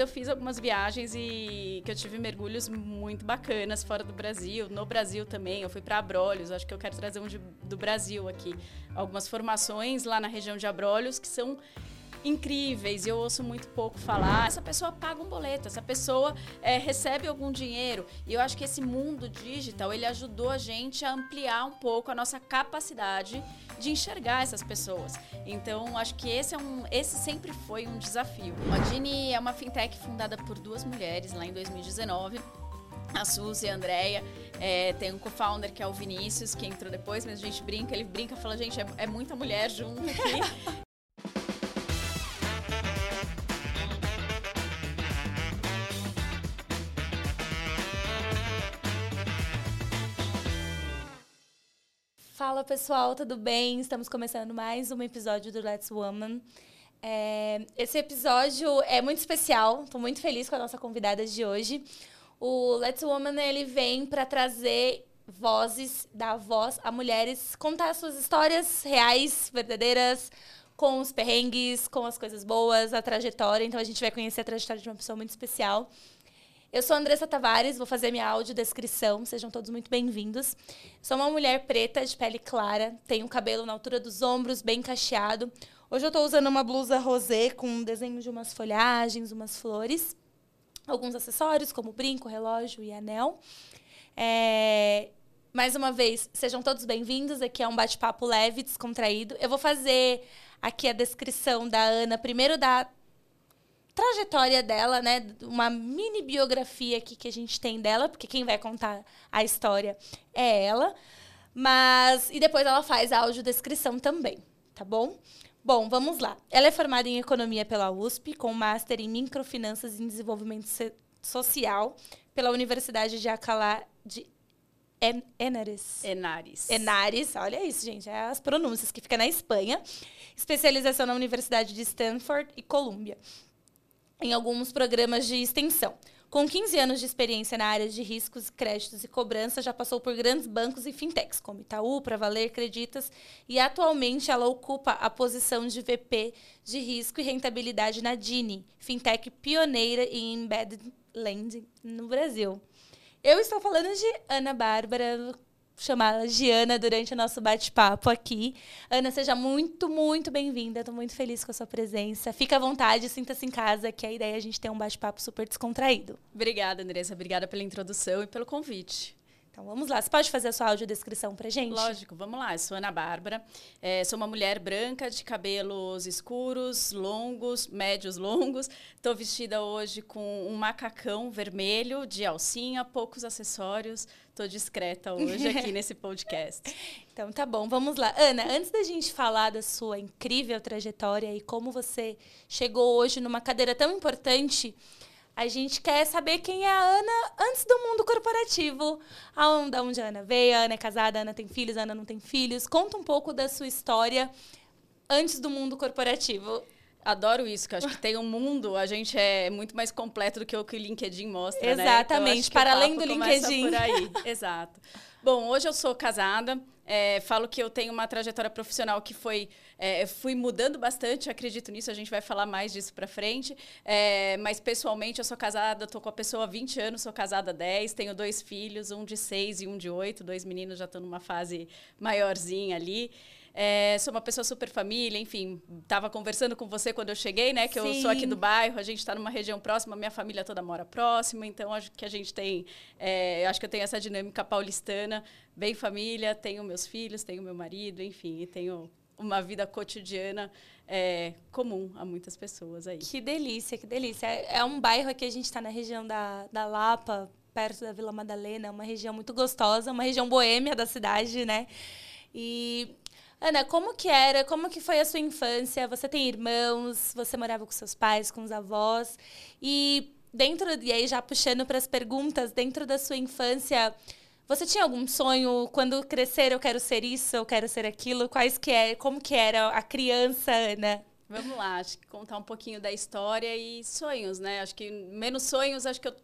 eu fiz algumas viagens e que eu tive mergulhos muito bacanas fora do Brasil, no Brasil também. Eu fui para Abrolhos, acho que eu quero trazer um de, do Brasil aqui. Algumas formações lá na região de Abrolhos que são incríveis e eu ouço muito pouco falar. Essa pessoa paga um boleto, essa pessoa é, recebe algum dinheiro. E eu acho que esse mundo digital ele ajudou a gente a ampliar um pouco a nossa capacidade de enxergar essas pessoas. Então, acho que esse, é um, esse sempre foi um desafio. A Dini é uma fintech fundada por duas mulheres lá em 2019 a Suzy e a Andrea. É, tem um co-founder que é o Vinícius, que entrou depois, mas a gente brinca, ele brinca fala, gente, é, é muita mulher junto aqui. Fala pessoal, tudo bem? Estamos começando mais um episódio do Let's Woman. É, esse episódio é muito especial, estou muito feliz com a nossa convidada de hoje. O Let's Woman ele vem para trazer vozes, dar voz a mulheres, contar suas histórias reais, verdadeiras, com os perrengues, com as coisas boas, a trajetória. Então a gente vai conhecer a trajetória de uma pessoa muito especial. Eu sou Andressa Tavares, vou fazer minha audiodescrição, sejam todos muito bem-vindos. Sou uma mulher preta, de pele clara, tenho cabelo na altura dos ombros, bem cacheado. Hoje eu estou usando uma blusa rosé com um desenho de umas folhagens, umas flores. Alguns acessórios, como brinco, relógio e anel. É... Mais uma vez, sejam todos bem-vindos. Aqui é um bate-papo leve, descontraído. Eu vou fazer aqui a descrição da Ana, primeiro da trajetória dela, né? Uma mini biografia aqui que a gente tem dela, porque quem vai contar a história é ela. Mas. E depois ela faz a audiodescrição também, tá bom? Bom, vamos lá. Ela é formada em economia pela USP, com master em microfinanças e desenvolvimento social pela Universidade de Alcalá de en Enares. Enares. Enares, olha isso, gente. É as pronúncias que fica na Espanha. Especialização na Universidade de Stanford e Colômbia em alguns programas de extensão. Com 15 anos de experiência na área de riscos, créditos e cobrança, já passou por grandes bancos e fintechs, como Itaú, Pravaler, Creditas, e atualmente ela ocupa a posição de VP de risco e rentabilidade na Dini, fintech pioneira em embedded lending no Brasil. Eu estou falando de Ana Bárbara chamá-la de Ana durante o nosso bate-papo aqui. Ana, seja muito, muito bem-vinda. Estou muito feliz com a sua presença. Fica à vontade, sinta-se em casa, que a ideia é a gente ter um bate-papo super descontraído. Obrigada, Andressa. Obrigada pela introdução e pelo convite. Então vamos lá. Você pode fazer a sua audiodescrição pra gente? Lógico, vamos lá. Eu sou Ana Bárbara. É, sou uma mulher branca de cabelos escuros, longos, médios longos. Estou vestida hoje com um macacão vermelho de alcinha, poucos acessórios. Estou discreta hoje aqui nesse podcast. Então tá bom, vamos lá. Ana, antes da gente falar da sua incrível trajetória e como você chegou hoje numa cadeira tão importante a gente quer saber quem é a Ana antes do mundo corporativo. Aonde, onde a Ana veio, a Ana é casada, a Ana tem filhos, a Ana não tem filhos. Conta um pouco da sua história antes do mundo corporativo. Adoro isso, que eu acho que tem um mundo, a gente é muito mais completo do que o que o LinkedIn mostra, Exatamente, né? Exatamente, então, para além do LinkedIn. Por aí. Exato. Bom, hoje eu sou casada, é, falo que eu tenho uma trajetória profissional que foi é, fui mudando bastante, acredito nisso, a gente vai falar mais disso para frente. É, mas pessoalmente eu sou casada, estou com a pessoa há 20 anos, sou casada há 10, tenho dois filhos, um de 6 e um de 8, dois meninos já estão numa fase maiorzinha ali. É, sou uma pessoa super família, enfim, estava conversando com você quando eu cheguei, né? Que Sim. eu sou aqui do bairro, a gente está numa região próxima, minha família toda mora próxima, então acho que a gente tem, é, acho que eu tenho essa dinâmica paulistana, bem família, tenho meus filhos, tenho meu marido, enfim, e tenho uma vida cotidiana é, comum a muitas pessoas aí. Que delícia, que delícia. É, é um bairro aqui, a gente está na região da, da Lapa, perto da Vila Madalena, uma região muito gostosa, uma região boêmia da cidade, né? E Ana, como que era? Como que foi a sua infância? Você tem irmãos? Você morava com seus pais, com os avós? E dentro e aí já puxando para as perguntas, dentro da sua infância, você tinha algum sonho quando crescer eu quero ser isso, eu quero ser aquilo? Quais que é? Como que era a criança, Ana? Vamos lá, acho que contar um pouquinho da história e sonhos, né? Acho que menos sonhos, acho que eu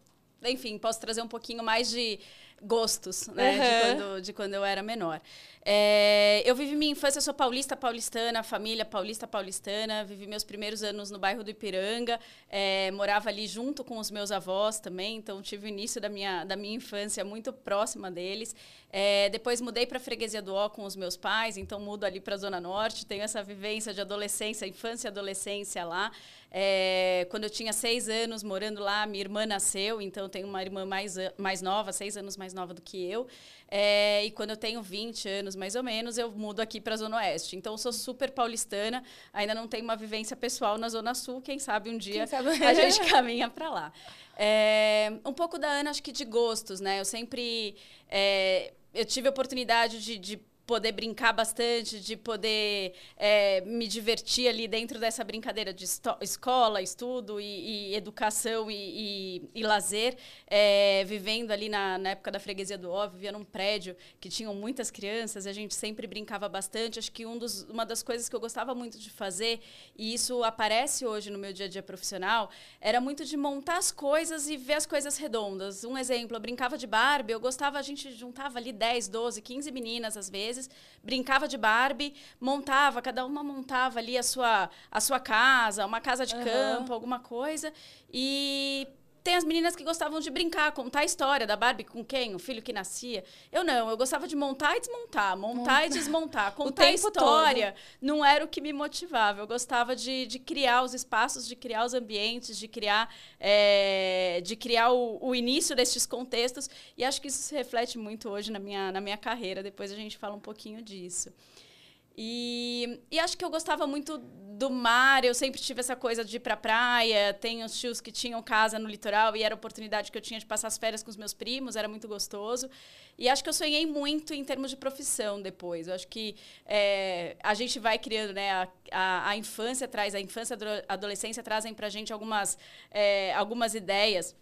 enfim, posso trazer um pouquinho mais de gostos, né? Uhum. De, quando, de quando eu era menor. É, eu vivi minha infância, sou paulista, paulistana, família paulista, paulistana. Vivi meus primeiros anos no bairro do Ipiranga. É, morava ali junto com os meus avós também, então tive o início da minha, da minha infância muito próxima deles. É, depois mudei para a Freguesia do Ó com os meus pais, então mudo ali para a Zona Norte. Tenho essa vivência de adolescência, infância e adolescência lá. É, quando eu tinha seis anos morando lá, minha irmã nasceu, então tenho uma irmã mais, mais nova, seis anos mais nova do que eu. É, e quando eu tenho 20 anos, mais ou menos, eu mudo aqui para a Zona Oeste. Então, eu sou super paulistana, ainda não tenho uma vivência pessoal na Zona Sul. Quem sabe um dia sabe? a gente caminha para lá. É, um pouco da Ana, acho que de gostos, né? Eu sempre... É, eu tive a oportunidade de, de poder brincar bastante, de poder é, me divertir ali dentro dessa brincadeira de escola, estudo e, e educação e, e, e lazer, é, vivendo ali na, na, época da freguesia do Ó, vivia num prédio que tinham muitas crianças a gente sempre brincava bastante. Acho que um dos, uma das coisas que eu gostava muito de fazer, e isso aparece hoje no meu dia a dia profissional, era muito de montar as coisas e ver as coisas redondas. Um exemplo, eu brincava de Barbie, eu gostava, a gente juntava ali 10, 12, 15 meninas às vezes, vezes, brincava de Barbie, montava, cada uma montava ali a sua, a sua casa, uma casa de uhum. campo, alguma coisa. E tem as meninas que gostavam de brincar, contar a história da Barbie com quem? O filho que nascia. Eu não, eu gostava de montar e desmontar, montar e desmontar, contar a história. Todo. Não era o que me motivava. Eu gostava de, de criar os espaços, de criar os ambientes, de criar, é, de criar o, o, início desses contextos. E acho que isso se reflete muito hoje na minha, na minha carreira. Depois a gente fala um pouquinho disso. E, e acho que eu gostava muito do mar, eu sempre tive essa coisa de ir pra praia. Tenho os tios que tinham casa no litoral e era a oportunidade que eu tinha de passar as férias com os meus primos, era muito gostoso. E acho que eu sonhei muito em termos de profissão depois. Eu acho que é, a gente vai criando, né? A, a, a, infância traz, a infância a adolescência trazem pra gente algumas, é, algumas ideias.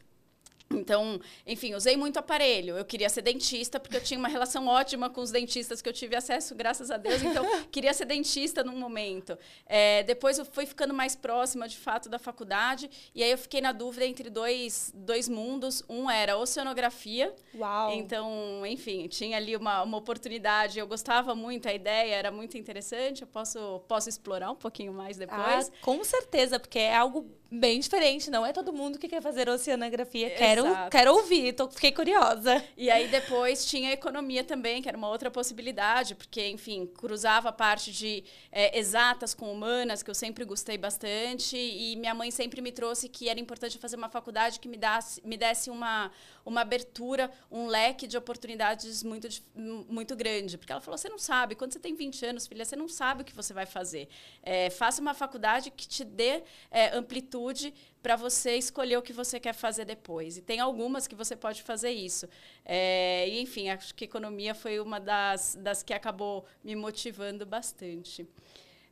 Então, enfim, usei muito aparelho. Eu queria ser dentista, porque eu tinha uma relação ótima com os dentistas que eu tive acesso, graças a Deus. Então, queria ser dentista num momento. É, depois, eu fui ficando mais próxima, de fato, da faculdade. E aí, eu fiquei na dúvida entre dois, dois mundos. Um era oceanografia. Uau! Então, enfim, tinha ali uma, uma oportunidade. Eu gostava muito, a ideia era muito interessante. Eu posso, posso explorar um pouquinho mais depois. Ah, com certeza, porque é algo bem diferente. Não é todo mundo que quer fazer oceanografia. Quero, quero ouvir, tô, fiquei curiosa. E aí depois tinha economia também, que era uma outra possibilidade, porque, enfim, cruzava a parte de é, exatas com humanas, que eu sempre gostei bastante. E minha mãe sempre me trouxe que era importante fazer uma faculdade que me, dasse, me desse uma, uma abertura, um leque de oportunidades muito, muito grande. Porque ela falou: você não sabe, quando você tem 20 anos, filha, você não sabe o que você vai fazer. É, faça uma faculdade que te dê é, amplitude para você escolher o que você quer fazer depois. E tem algumas que você pode fazer isso. É, e, enfim, acho que economia foi uma das, das que acabou me motivando bastante.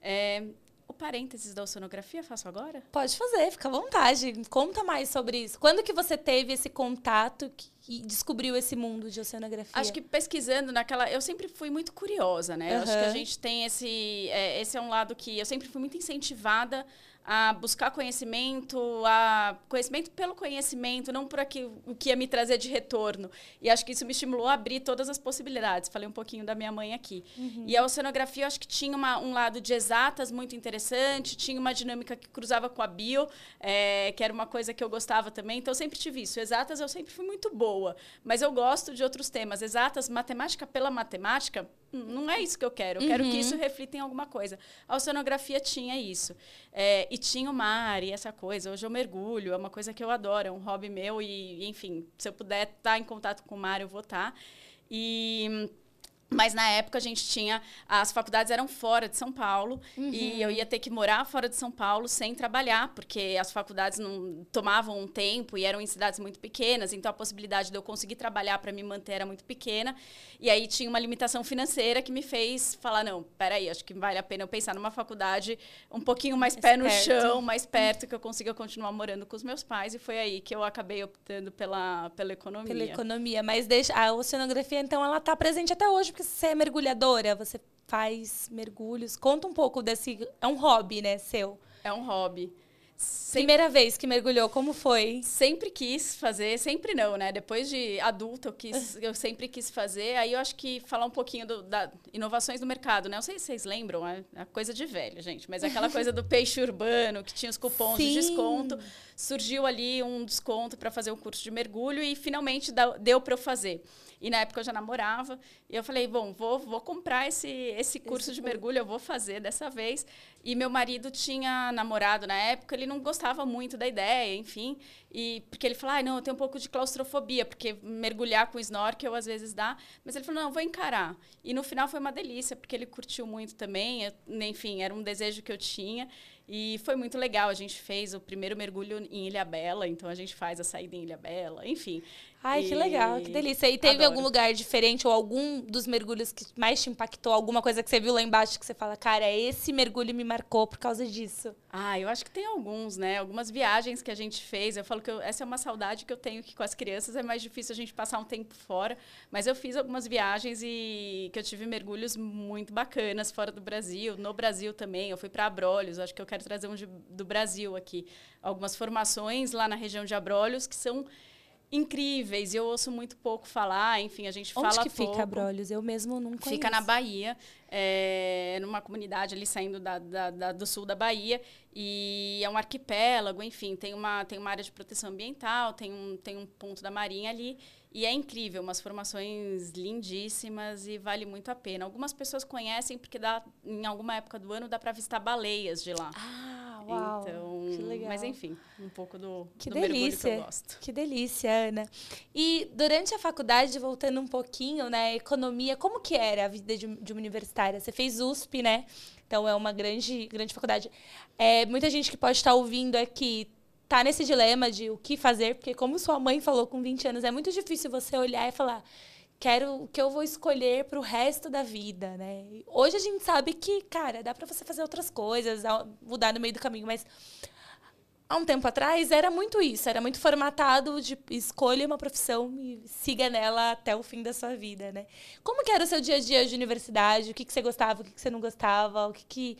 É, o parênteses da oceanografia faço agora? Pode fazer, fica à vontade. Conta mais sobre isso. Quando que você teve esse contato e descobriu esse mundo de oceanografia? Acho que pesquisando naquela... Eu sempre fui muito curiosa, né? Uhum. Acho que a gente tem esse... É, esse é um lado que eu sempre fui muito incentivada a buscar conhecimento, a conhecimento pelo conhecimento, não por aquilo, o que ia me trazer de retorno. E acho que isso me estimulou a abrir todas as possibilidades. Falei um pouquinho da minha mãe aqui. Uhum. E a oceanografia, eu acho que tinha uma, um lado de exatas muito interessante, tinha uma dinâmica que cruzava com a bio, é, que era uma coisa que eu gostava também. Então, eu sempre tive isso. Exatas, eu sempre fui muito boa, mas eu gosto de outros temas. Exatas, matemática pela matemática, não é isso que eu quero. Eu uhum. quero que uhum. isso reflita em alguma coisa. A oceanografia tinha isso. É, e tinha o mar e essa coisa. Hoje eu mergulho, é uma coisa que eu adoro, é um hobby meu. E, enfim, se eu puder estar em contato com o mar, eu vou estar. E mas na época a gente tinha. As faculdades eram fora de São Paulo uhum. e eu ia ter que morar fora de São Paulo sem trabalhar, porque as faculdades não tomavam um tempo e eram em cidades muito pequenas, então a possibilidade de eu conseguir trabalhar para me manter era muito pequena. E aí tinha uma limitação financeira que me fez falar: não, peraí, acho que vale a pena eu pensar numa faculdade um pouquinho mais, mais pé no chão, mais perto, que eu consiga continuar morando com os meus pais. E foi aí que eu acabei optando pela, pela economia. Pela economia. Mas deixa, a oceanografia, então, ela está presente até hoje, porque você é mergulhadora, você faz mergulhos. Conta um pouco desse. É um hobby, né, seu? É um hobby. Primeira vez que mergulhou, como foi? Sempre quis fazer, sempre não, né? Depois de adulta, eu, quis, eu sempre quis fazer. Aí eu acho que falar um pouquinho do, da inovações no mercado, né? Não sei se vocês lembram, é, é coisa de velho, gente, mas aquela coisa do peixe urbano, que tinha os cupons Sim. de desconto. Surgiu ali um desconto para fazer um curso de mergulho e finalmente deu para eu fazer. E na época eu já namorava. E eu falei, bom, vou, vou comprar esse, esse curso esse de mergulho, eu vou fazer dessa vez. E meu marido tinha namorado na época, ele não gostava muito da ideia, enfim. E porque ele falou, ah, não, eu tenho um pouco de claustrofobia, porque mergulhar com snorkel às vezes dá. Mas ele falou, não, vou encarar. E no final foi uma delícia, porque ele curtiu muito também. Eu, enfim, era um desejo que eu tinha. E foi muito legal. A gente fez o primeiro mergulho em Ilha Bela, então a gente faz a saída em Ilha Bela, enfim. Ai, e... que legal, que delícia. E teve Adoro. algum lugar diferente ou algum dos mergulhos que mais te impactou? Alguma coisa que você viu lá embaixo que você fala, cara, esse mergulho me marcou por causa disso? Ah, eu acho que tem alguns, né? Algumas viagens que a gente fez. Eu falo que eu, essa é uma saudade que eu tenho que com as crianças é mais difícil a gente passar um tempo fora. Mas eu fiz algumas viagens e que eu tive mergulhos muito bacanas fora do Brasil, no Brasil também. Eu fui para Abrolhos, acho que eu quero trazer um de, do Brasil aqui. Algumas formações lá na região de Abrolhos que são incríveis. Eu ouço muito pouco falar, enfim, a gente Onde fala que pouco. fica Abrolhos? Eu mesmo não conheço. Fica na Bahia, é, numa comunidade ali saindo da, da, da, do sul da Bahia. E é um arquipélago, enfim, tem uma, tem uma área de proteção ambiental, tem um, tem um ponto da marinha ali. E é incrível, umas formações lindíssimas e vale muito a pena. Algumas pessoas conhecem porque dá, em alguma época do ano dá para avistar baleias de lá. Ah! Uau, então, que legal. Mas enfim, um pouco do, que do delícia, que eu gosto. Que delícia, Ana. E durante a faculdade, voltando um pouquinho, né, economia, como que era a vida de, de uma universitária? Você fez USP, né? Então é uma grande, grande faculdade. É, muita gente que pode estar ouvindo aqui tá nesse dilema de o que fazer, porque como sua mãe falou com 20 anos, é muito difícil você olhar e falar quero o que eu vou escolher para o resto da vida, né? Hoje a gente sabe que, cara, dá para você fazer outras coisas, mudar no meio do caminho, mas há um tempo atrás era muito isso, era muito formatado de escolha uma profissão e siga nela até o fim da sua vida, né? Como que era o seu dia a dia de universidade? O que, que você gostava, o que, que você não gostava? O que, que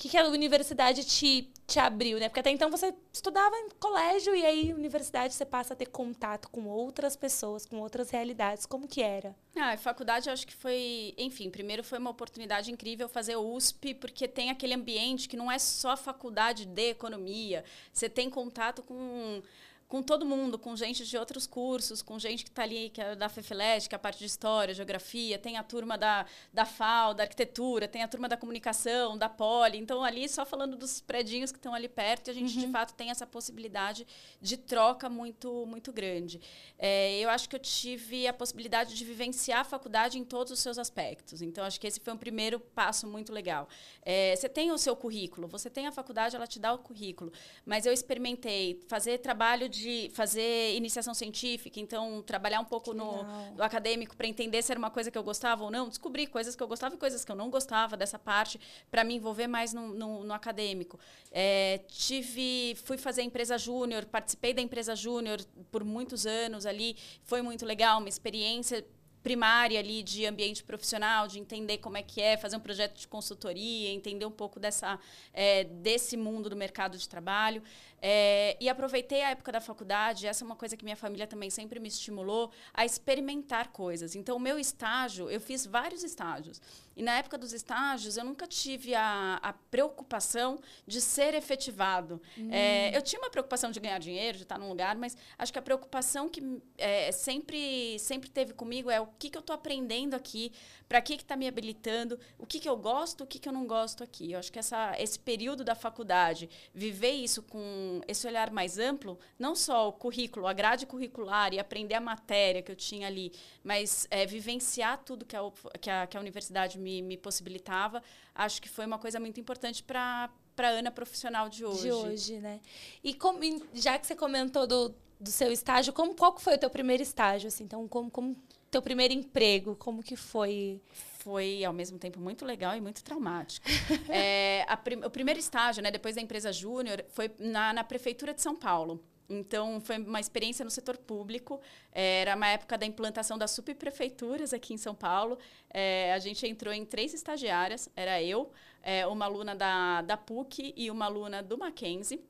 que, que a universidade te, te abriu, né? Porque até então você estudava em colégio e aí universidade você passa a ter contato com outras pessoas, com outras realidades. Como que era? Ah, a faculdade eu acho que foi, enfim, primeiro foi uma oportunidade incrível fazer USP, porque tem aquele ambiente que não é só faculdade de economia. Você tem contato com com todo mundo, com gente de outros cursos, com gente que está ali, que é da FEFELEG, que é a parte de História, Geografia, tem a turma da, da FAO, da Arquitetura, tem a turma da Comunicação, da Poli. Então, ali, só falando dos predinhos que estão ali perto, a gente, uhum. de fato, tem essa possibilidade de troca muito, muito grande. É, eu acho que eu tive a possibilidade de vivenciar a faculdade em todos os seus aspectos. Então, acho que esse foi um primeiro passo muito legal. É, você tem o seu currículo, você tem a faculdade, ela te dá o currículo. Mas eu experimentei fazer trabalho de de fazer iniciação científica, então trabalhar um pouco no, no, acadêmico para entender se era uma coisa que eu gostava ou não, descobrir coisas que eu gostava e coisas que eu não gostava dessa parte para me envolver mais no, no, no acadêmico. É, tive, fui fazer empresa júnior, participei da empresa júnior por muitos anos ali, foi muito legal, uma experiência primária ali de ambiente profissional, de entender como é que é fazer um projeto de consultoria, entender um pouco dessa, é, desse mundo do mercado de trabalho. É, e aproveitei a época da faculdade, essa é uma coisa que minha família também sempre me estimulou, a experimentar coisas. Então, o meu estágio, eu fiz vários estágios. E na época dos estágios, eu nunca tive a, a preocupação de ser efetivado. Hum. É, eu tinha uma preocupação de ganhar dinheiro, de estar num lugar, mas acho que a preocupação que é, sempre, sempre teve comigo é o que, que eu estou aprendendo aqui, para que está me habilitando, o que, que eu gosto, o que, que eu não gosto aqui. Eu acho que essa, esse período da faculdade, viver isso com esse olhar mais amplo, não só o currículo, a grade curricular e aprender a matéria que eu tinha ali, mas é, vivenciar tudo que a, que a, que a universidade me me, me possibilitava, acho que foi uma coisa muito importante para para a Ana profissional de hoje. De hoje, né? E como, já que você comentou do, do seu estágio, como, qual foi o teu primeiro estágio? Assim? Então, como, como teu primeiro emprego, como que foi? Foi, ao mesmo tempo, muito legal e muito traumático. é, a, o primeiro estágio, né, depois da empresa júnior, foi na, na Prefeitura de São Paulo. Então, foi uma experiência no setor público. É, era uma época da implantação das subprefeituras aqui em São Paulo. É, a gente entrou em três estagiárias. Era eu, é, uma aluna da, da PUC e uma aluna do Mackenzie.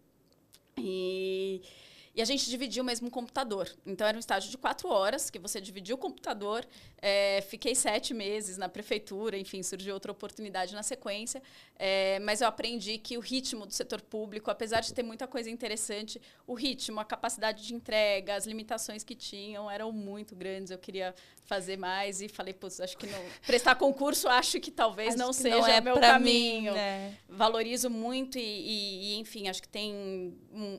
E e a gente dividia o mesmo computador. Então era um estágio de quatro horas que você dividia o computador. É, fiquei sete meses na prefeitura, enfim, surgiu outra oportunidade na sequência. É, mas eu aprendi que o ritmo do setor público, apesar de ter muita coisa interessante, o ritmo, a capacidade de entrega, as limitações que tinham eram muito grandes. Eu queria fazer mais e falei, putz, acho que não. Prestar concurso, acho que talvez Acho não que seja não é meu pra caminho. mim, né? Valorizo muito e, e- e, enfim, acho que tem um,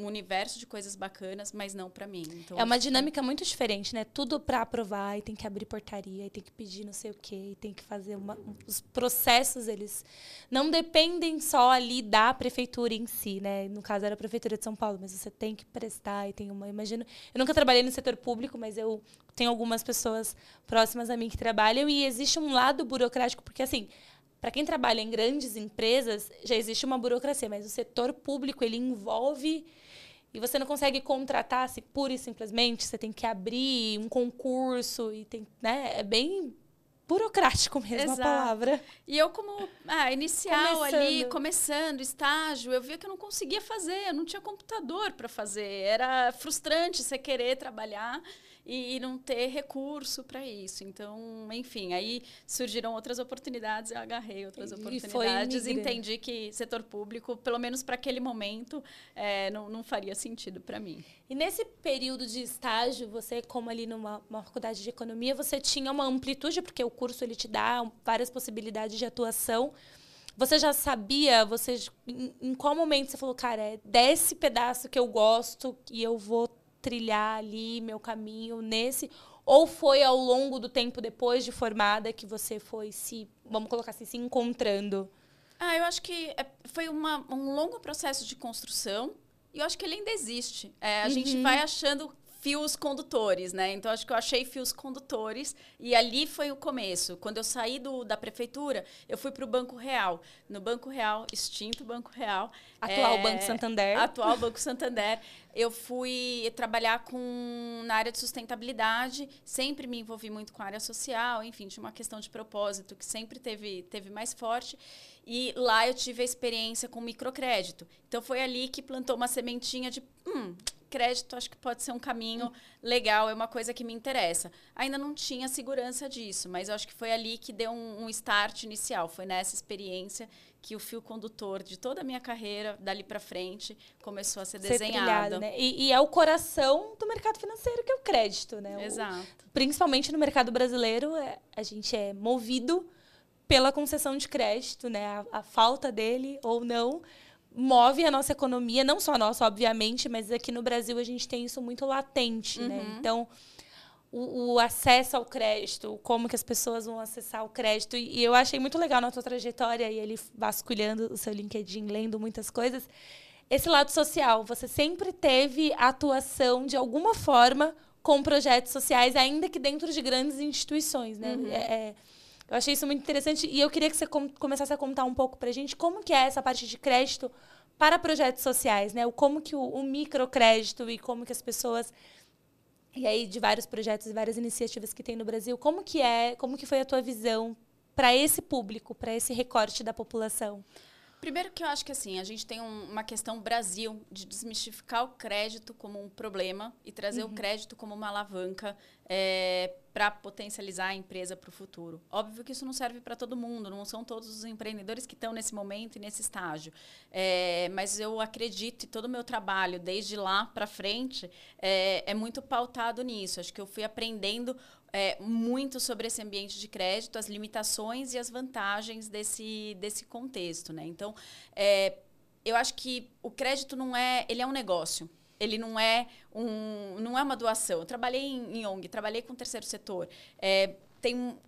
um universo de coisas bacanas, mas não pra mim. Então, É uma acho que- dinâmica muito diferente, né? Tudo pra aprovar, e tem que abrir portaria, e tem que pedir não sei o quê, e tem que fazer uma... Os processos, eles não dependem só ali da prefeitura em si, né? No caso, era a prefeitura de São Paulo, mas você tem que prestar e tem uma... Imagino... Eu nunca trabalhei no setor público, mas eu tenho algumas pessoas próximas a mim que trabalham, e existe um lado burocrático, porque, assim... Para quem trabalha em grandes empresas, já existe uma burocracia, mas o setor público, ele envolve e você não consegue contratar assim, pura e simplesmente, você tem que abrir um concurso e tem, né? É bem burocrático mesmo Exato. a palavra. E eu, como ah, inicial ali, Começando. começando, estágio, eu via que eu não conseguia fazer, eu não tinha computador para fazer. Era frustrante você querer trabalhar e, e não ter recurso para isso. Então, enfim, aí surgiram outras oportunidades, eu agarrei outras E oportunidades e entendi que setor público, pelo menos para aquele momento, eh, não, não faria sentido para mim. E nesse período de estágio, você, como ali numa uma faculdade de economia, você tinha uma amplitude, porque o curso ele te dá várias possibilidades de atuação. Você já sabia, você em, em qual momento você falou, cara, é desse pedaço que eu gosto e eu vou trilhar ali meu caminho nesse? Ou foi ao longo do tempo depois de formada que você foi se, vamos colocar assim, se encontrando? Ah, eu acho que é- foi uma- um longo processo de construção e eu acho que ele ainda existe. É, a gente vai achando fios condutores, né? Então, acho que eu achei fios condutores e ali foi o começo. Quando eu saí do, da prefeitura, eu fui para o Banco Real. No Banco Real, extinto Banco Real. Atual é, Banco Santander. Atual Banco Santander. Eu fui trabalhar com na área de sustentabilidade, sempre me envolvi muito com a área social, enfim, tinha uma questão de propósito que sempre teve, teve mais forte. E lá eu tive a experiência com microcrédito. Então foi ali que plantou uma sementinha de, hum, crédito acho que pode ser um caminho legal, é uma coisa que me interessa. Ainda não tinha segurança disso, mas acho que foi ali que deu um, um start inicial. Foi nessa experiência que o fio condutor de toda a minha carreira, dali para frente, começou a ser ser desenhado. trilhado, né? E, e é o coração do mercado financeiro, que é o crédito, né? O- Exato. principalmente no mercado brasileiro, é- a gente é movido pela concessão de crédito, né? A, a falta dele ou não move a nossa economia, não só a nossa, obviamente, mas aqui no Brasil a gente tem isso muito latente, né? Uhum. Então, o, o acesso ao crédito, como que as pessoas vão acessar o crédito. E, e eu achei muito legal na tua trajetória, e ele vasculhando o seu LinkedIn, lendo muitas coisas, esse lado social. Você sempre teve atuação de alguma forma com projetos sociais, ainda que dentro de grandes instituições, né? É- é- eu achei isso muito interessante e eu queria que você com- começasse a contar um pouco pra gente como que é essa parte de crédito para projetos sociais, né? O como que o, o microcrédito e como que as pessoas e aí de vários projetos e várias iniciativas que tem no Brasil, como que é, como que foi a tua visão para esse público, para esse recorte da população? Primeiro que eu acho que assim, a gente tem um- uma questão Brasil de desmistificar o crédito como um problema e trazer o crédito como uma alavanca para potencializar a empresa para o futuro. Óbvio que isso não serve para todo mundo, não são todos os empreendedores que estão nesse momento e nesse estágio. É, mas eu acredito e todo o meu trabalho, desde lá para frente, é, é muito pautado nisso. Acho que eu fui aprendendo é, muito sobre esse ambiente de crédito, as limitações e as vantagens desse, desse contexto, né? Então, é, eu acho que o crédito não é, ele é um negócio. Ele não é um, não é uma doação. Eu trabalhei em, em ONG, trabalhei com o terceiro setor. É, tem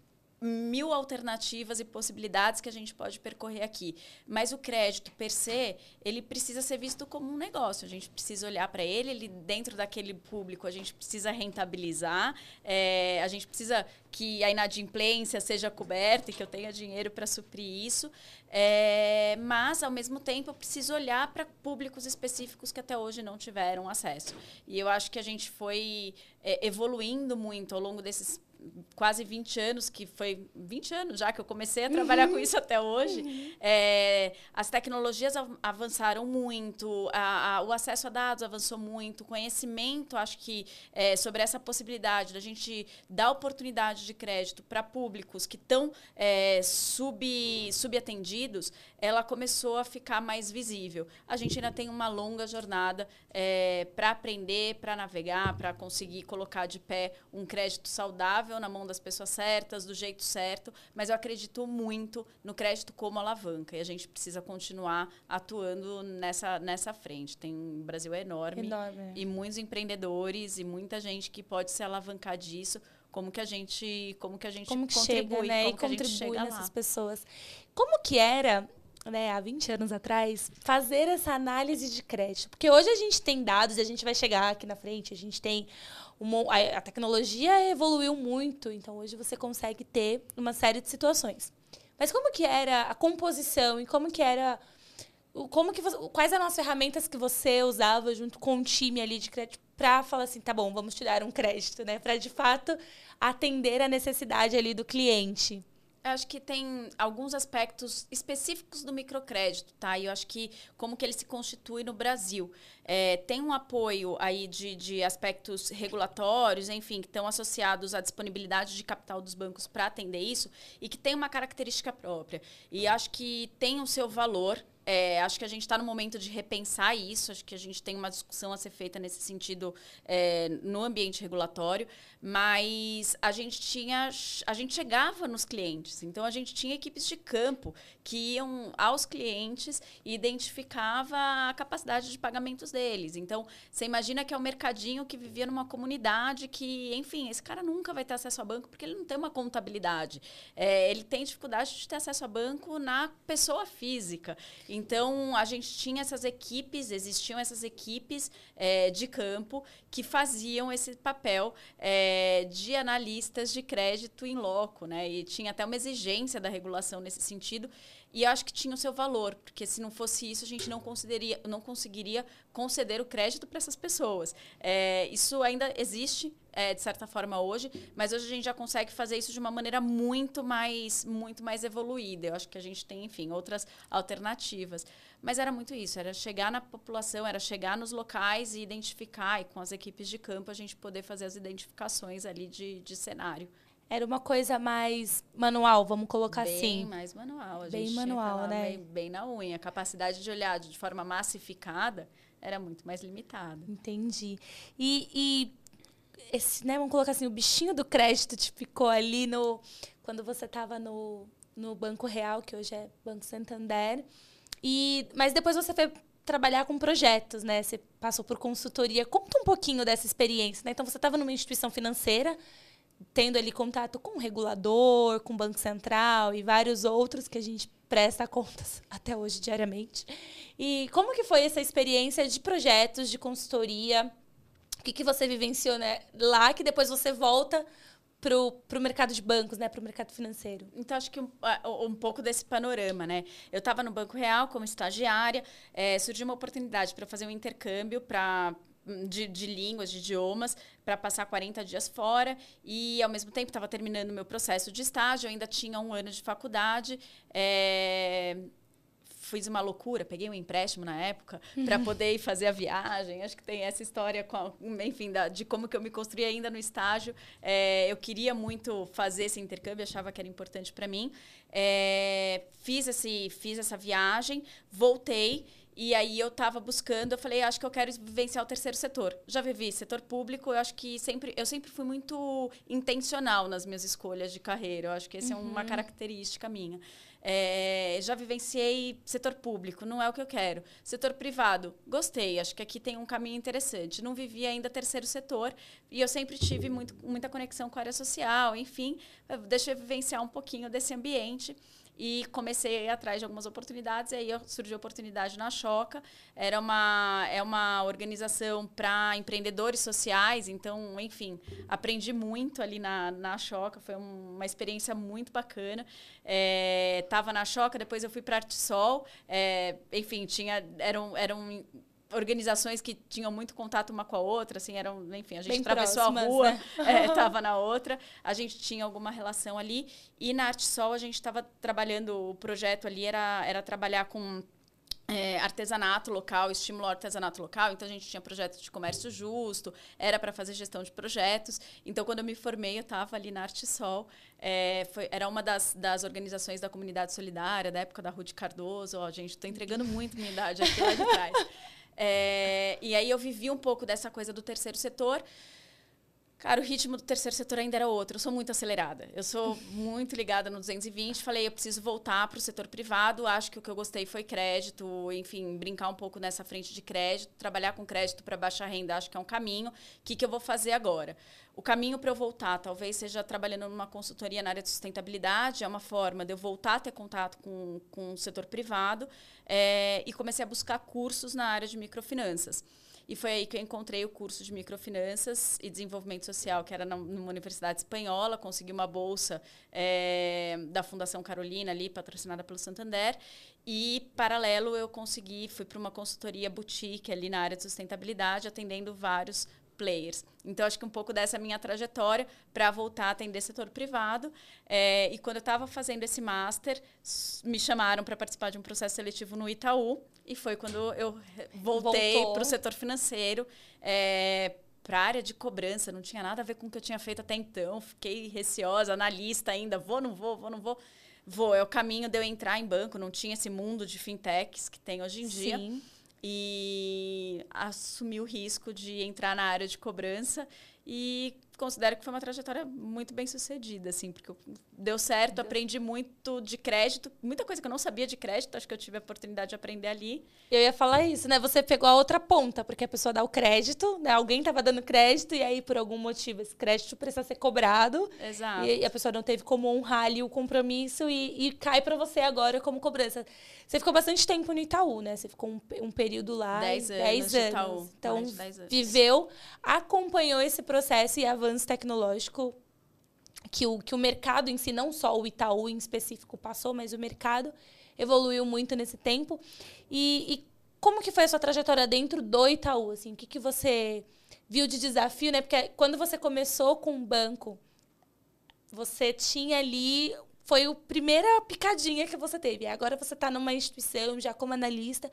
mil alternativas e possibilidades que a gente pode percorrer aqui. Mas o crédito, per se, ele precisa ser visto como um negócio. A gente precisa olhar para ele, ele dentro daquele público, a gente precisa rentabilizar, é, a gente precisa que a inadimplência seja coberta e que eu tenha dinheiro para suprir isso. É, mas, ao mesmo tempo, eu preciso olhar para públicos específicos que até hoje não tiveram acesso. E eu acho que a gente foi é, evoluindo muito ao longo desses quase 20 anos, que foi 20 anos já que eu comecei a trabalhar uhum. com isso até hoje, uhum. é, as tecnologias avançaram muito, a, a, o acesso a dados avançou muito, o conhecimento, acho que é, sobre essa possibilidade da gente dar oportunidade de crédito para públicos que estão é, sub, subatendidos, ela começou a ficar mais visível. A gente ainda tem uma longa jornada é, para aprender, para navegar, para conseguir colocar de pé um crédito saudável na mão das pessoas certas, do jeito certo, mas eu acredito muito no crédito como alavanca e a gente precisa continuar atuando nessa, nessa frente. Tem, o Brasil é enorme, enorme. e muitos empreendedores e muita gente que pode se alavancar disso como que a gente como que a gente como que contribui, chega, né? como e contribui nessas pessoas. Como que era né, há 20 anos atrás, fazer essa análise de crédito. Porque hoje a gente tem dados e a gente vai chegar aqui na frente, a gente tem uma, a tecnologia evoluiu muito, então hoje você consegue ter uma série de situações. Mas como que era a composição e como que era como que você, quais eram as ferramentas que você usava junto com o time ali de crédito para falar assim, tá bom, vamos te dar um crédito, né, para de fato atender a necessidade ali do cliente? Acho que tem alguns aspectos específicos do microcrédito, tá? E eu acho que como que ele se constitui no Brasil. É, tem um apoio aí de, de aspectos regulatórios, enfim, que estão associados à disponibilidade de capital dos bancos para atender isso e que tem uma característica própria. E acho que tem o seu valor, é, acho que a gente está no momento de repensar isso, acho que a gente tem uma discussão a ser feita nesse sentido é, no ambiente regulatório, mas a gente tinha. A gente chegava nos clientes, então a gente tinha equipes de campo que iam aos clientes e identificava a capacidade de pagamentos deles. Então, você imagina que é um mercadinho que vivia numa comunidade que, enfim, esse cara nunca vai ter acesso a banco porque ele não tem uma contabilidade. É, ele tem dificuldade de ter acesso a banco na pessoa física. Então, a gente tinha essas equipes, existiam essas equipes é, de campo que faziam esse papel é, de analistas de crédito em loco, né? E tinha até uma exigência da regulação nesse sentido. E acho que tinha o seu valor, porque se não fosse isso, a gente não, consideraria, não conseguiria conceder o crédito para essas pessoas. É, isso ainda existe, é, de certa forma, hoje, mas hoje a gente já consegue fazer isso de uma maneira muito mais, muito mais evoluída. Eu acho que a gente tem, enfim, outras alternativas. Mas era muito isso, era chegar na população, era chegar nos locais e identificar, e com as equipes de campo a gente poder fazer as identificações ali de, de cenário. Era uma coisa mais manual, vamos colocar bem assim. Bem mais manual. A bem gente manual, né? Bem, bem, na unha. A capacidade de olhar de forma massificada era muito mais limitada. Entendi. E, e esse, né, vamos colocar assim, o bichinho do crédito te ficou ali no quando você estava no, no Banco Real, que hoje é Banco Santander. E, mas depois você foi trabalhar com projetos, né? Você passou por consultoria. Conta um pouquinho dessa experiência, né? Então você estava numa instituição financeira tendo ali contato com o regulador, com o Banco Central e vários outros que a gente presta contas até hoje diariamente. E como que foi essa experiência de projetos, de consultoria? O que, que você vivenciou né, lá que depois você volta para o mercado de bancos, né, para o mercado financeiro? Então, acho que um, um pouco desse panorama, né? Eu estava no Banco Real como estagiária, é, surgiu uma oportunidade para fazer um intercâmbio para de, de línguas, de idiomas, para passar 40 dias fora. E, ao mesmo tempo, estava terminando meu processo de estágio, ainda tinha um ano de faculdade. É, fiz uma loucura, peguei um empréstimo na época para poder ir fazer a viagem. Acho que tem essa história, com a, enfim, da, de como que eu me construí ainda no estágio. É, eu queria muito fazer esse intercâmbio, achava que era importante para mim. É, fiz, esse, fiz essa viagem, voltei e aí eu estava buscando, eu falei, acho que eu quero vivenciar o terceiro setor. Já vivi setor público, eu acho que sempre, eu sempre fui muito intencional nas minhas escolhas de carreira. Eu acho que essa uhum. é uma uhum. característica minha. É, já vivenciei setor público, não é o que eu quero. Setor privado, gostei, acho que aqui tem um caminho interessante. Não vivi ainda terceiro setor e eu sempre tive muito, muita conexão com a área social, enfim, deixa eu vivenciar um pouquinho desse ambiente e comecei a ir atrás de algumas oportunidades. E aí surgiu a oportunidade na Choca. Era uma, é uma organização para empreendedores sociais, então, enfim, aprendi muito ali na, na Choca. Foi uma experiência muito bacana. Estava é, na Choca, depois eu fui para Artisol. É, enfim, tinha, eram, eram organizações que tinham muito contato uma com a outra, assim, eram, enfim, a gente Bem atravessou próximas, a rua, né? estava na outra, a gente tinha alguma relação ali. E na Arte Sol a gente estava trabalhando, o projeto ali era, era trabalhar com é, artesanato local, estímulo ao artesanato local. Então, a gente tinha projeto de comércio justo, era para fazer gestão de projetos. Então, quando eu me formei, eu estava ali na Arte Sol. É, foi, era uma das, das organizações da comunidade solidária, da época da Ruth Cardoso. Ó, gente, estou entregando muito minha idade aqui lá de trás. É, e aí eu vivi um pouco dessa coisa do terceiro setor. Cara, o ritmo do terceiro setor ainda era outro. Eu sou muito acelerada. Eu sou muito ligada no 220. Falei, eu preciso voltar para o setor privado. Acho que o que eu gostei foi crédito. Enfim, brincar um pouco nessa frente de crédito. Trabalhar com crédito para baixa renda, acho que é um caminho. O que, que eu vou fazer agora? O caminho para eu voltar talvez seja trabalhando numa consultoria na área de sustentabilidade. É uma forma de eu voltar a ter contato com, com o setor privado. É, e comecei a buscar cursos na área de microfinanças. E foi aí que eu encontrei o curso de microfinanças e desenvolvimento social, que era numa universidade espanhola. Consegui uma bolsa é, da Fundação Carolina ali, patrocinada pelo Santander. E, paralelo, eu consegui, fui para uma consultoria boutique ali na área de sustentabilidade, atendendo vários players. Então, acho que um pouco dessa a minha trajetória para voltar a atender setor privado. É, e quando eu estava fazendo esse master, me chamaram para participar de um processo seletivo no Itaú. E foi quando eu voltei para o setor financeiro. É, para a área de cobrança, não tinha nada a ver com o que eu tinha feito até então. Fiquei receosa, analista ainda, vou, não vou, vou, não vou. Vou, é o caminho de eu entrar em banco, não tinha esse mundo de fintechs que tem hoje em dia. Sim. E assumi o risco de entrar na área de cobrança e considero que foi uma trajetória muito bem sucedida, assim, porque deu certo, deu. aprendi muito de crédito, muita coisa que eu não sabia de crédito, acho que eu tive a oportunidade de aprender ali. Eu ia falar isso, né? Você pegou a outra ponta, porque a pessoa dá o crédito, né? Alguém estava dando crédito e aí por algum motivo esse crédito precisa ser cobrado. Exato. E, a pessoa não teve como honrar ali o compromisso e, e cai para você agora como cobrança. Você ficou bastante tempo no Itaú, né? Você ficou um, um período lá. Dez anos. Dez anos. Itaú. Então, anos. viveu, acompanhou esse processo e avanço tecnológico que o, que o mercado em si, não só o Itaú em específico passou, mas o mercado evoluiu muito nesse tempo. E, e como que foi a sua trajetória dentro do Itaú? Assim, o que, que você viu de desafio? Né? Porque quando você começou com o banco, você tinha ali foi a primeira picadinha que você teve. Agora você está numa instituição, já como analista,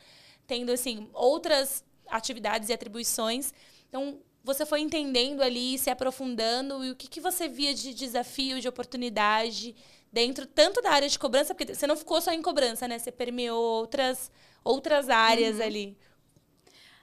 tendo assim outras atividades e atribuições. Então, você foi entendendo ali, se aprofundando, e o que, que você via de desafio, de oportunidade dentro tanto da área de cobrança, porque você não ficou só em cobrança, né? Você permeou outras, outras áreas uhum. ali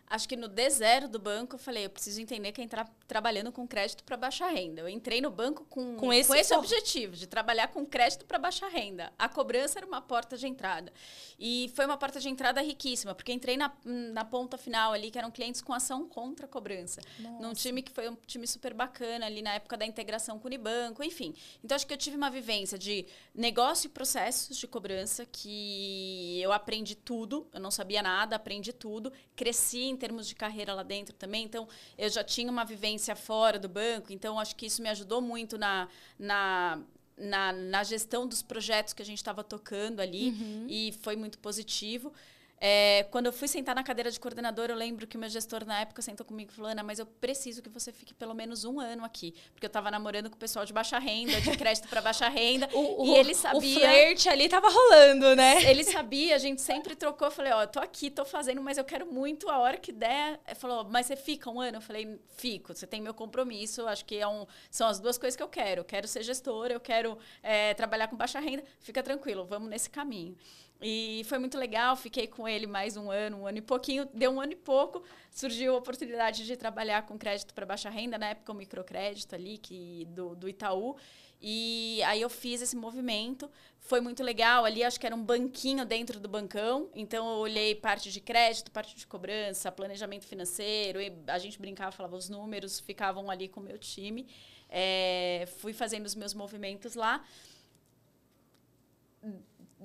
acho que no D0 do banco, eu falei, eu preciso entender que é entrar trabalhando com crédito para baixa renda. Eu entrei no banco com, com esse, com esse objetivo, de trabalhar com crédito para baixa renda. A cobrança era uma porta de entrada. E foi uma porta de entrada riquíssima, porque entrei na, na ponta final ali, que eram clientes com ação contra a cobrança. Nossa. Num time que foi um time super bacana ali na época da integração com o Unibanco, enfim. Então, acho que eu tive uma vivência de negócio e processos de cobrança que eu aprendi tudo, eu não sabia nada, aprendi tudo, cresci termos de carreira lá dentro também. Então, eu já tinha uma vivência fora do banco, então acho que isso me ajudou muito na, na na, na, gestão dos projetos que a gente estava tocando ali uhum. e foi muito positivo. É, quando eu fui sentar na cadeira de coordenador, eu lembro que o meu gestor na época sentou comigo e falou: Ana, mas eu preciso que você fique pelo menos um ano aqui. Porque eu estava namorando com o pessoal de baixa renda, de crédito para baixa renda. o, e o, ele sabia. O flerte ali tava rolando, né? Ele sabia, a gente sempre trocou. Eu falei: Ó, oh, tô aqui, tô fazendo, mas eu quero muito a hora que der. Ele falou: Mas você fica um ano? Eu falei: Fico, você tem meu compromisso. Acho que é um, são as duas coisas que eu quero. Eu quero ser gestora, eu quero é, trabalhar com baixa renda. Fica tranquilo, vamos nesse caminho. E foi muito legal, fiquei com ele mais um ano, um ano e pouquinho. Deu um ano e pouco, surgiu a oportunidade de trabalhar com crédito para baixa renda, na época o microcrédito ali, que, do, do Itaú. E aí eu fiz esse movimento, foi muito legal. Ali acho que era um banquinho dentro do bancão, então eu olhei parte de crédito, parte de cobrança, planejamento financeiro. a gente brincava, falava os números, ficavam ali com o meu time. É, fui fazendo os meus movimentos lá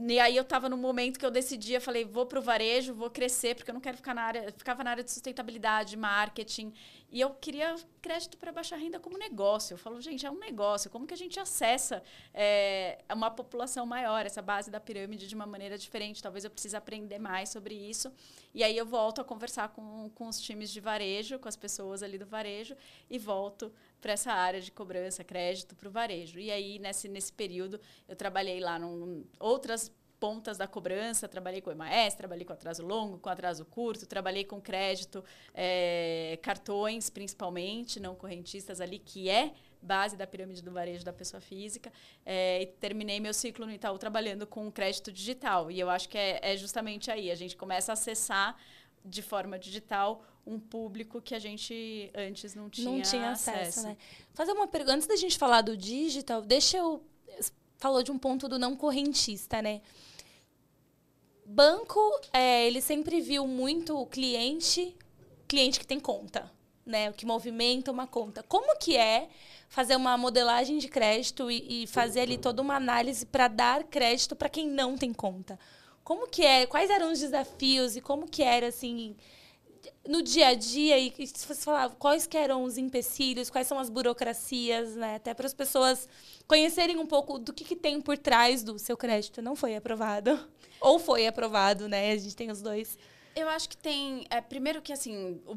e aí eu estava no momento que eu decidia, falei, vou para o varejo, vou crescer, porque eu não quero ficar na área, ficava na área de sustentabilidade, marketing. E eu queria crédito para baixa renda como negócio. Eu falo, gente, é um negócio. Como que a gente acessa é, uma população maior, essa base da pirâmide de uma maneira diferente? Talvez eu precise aprender mais sobre isso. E aí eu volto a conversar com, com os times de varejo, com as pessoas ali do varejo, e volto para essa área de cobrança, crédito para o varejo. E aí, nesse, nesse período, eu trabalhei lá em outras pontas da cobrança, trabalhei com EMAS, trabalhei com atraso longo, com atraso curto, trabalhei com crédito, é, cartões principalmente, não correntistas ali, que é base da pirâmide do varejo da pessoa física. É, e terminei meu ciclo no Itaú trabalhando com crédito digital. E eu acho que é, é justamente aí, a gente começa a acessar de forma digital um público que a gente antes não tinha, não tinha acesso. acesso. Né? Fazer uma pergunta, antes da gente falar do digital, deixa eu falou de um ponto do não correntista, né? Banco, é, ele sempre viu muito o cliente, cliente que tem conta, né? O que movimenta uma conta. Como que é fazer uma modelagem de crédito e, e fazer ali toda uma análise para dar crédito para quem não tem conta? Como que é? Quais eram os desafios e como que era assim no dia a dia e se você falar quais que eram os empecilhos, quais são as burocracias, né? Até para as pessoas conhecerem um pouco do que, que tem por trás do seu crédito. Não foi aprovado. Ou foi aprovado, né? A gente tem os dois. Eu acho que tem. É, primeiro que assim, o,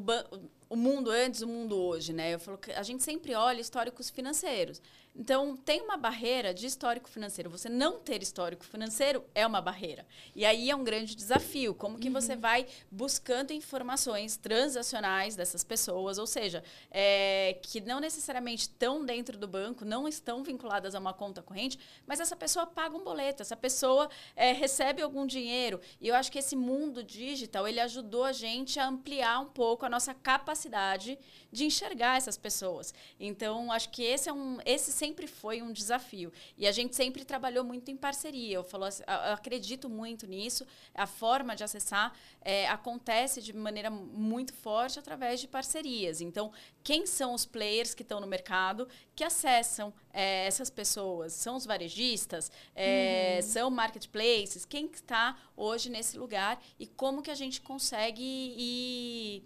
o mundo antes, o mundo hoje, né? Eu falo que a gente sempre olha históricos financeiros. Então, tem uma barreira de histórico financeiro. Você não ter histórico financeiro é uma barreira. E aí é um grande desafio. Como que uhum. você vai buscando informações transacionais dessas pessoas, ou seja, é, que não necessariamente estão dentro do banco, não estão vinculadas a uma conta corrente, mas essa pessoa paga um boleto, essa pessoa é, recebe algum dinheiro. E eu acho que esse mundo digital, ele ajudou a gente a ampliar um pouco a nossa capacidade de enxergar essas pessoas. Então, acho que esse é um... Esse sempre foi um desafio. E a gente sempre trabalhou muito em parceria. Eu, falo, eu acredito muito nisso. A forma de acessar é, acontece de maneira muito forte através de parcerias. Então, quem são os players que estão no mercado que acessam é, essas pessoas? São os varejistas? É, uhum. São marketplaces? Quem está hoje nesse lugar? E como que a gente consegue ir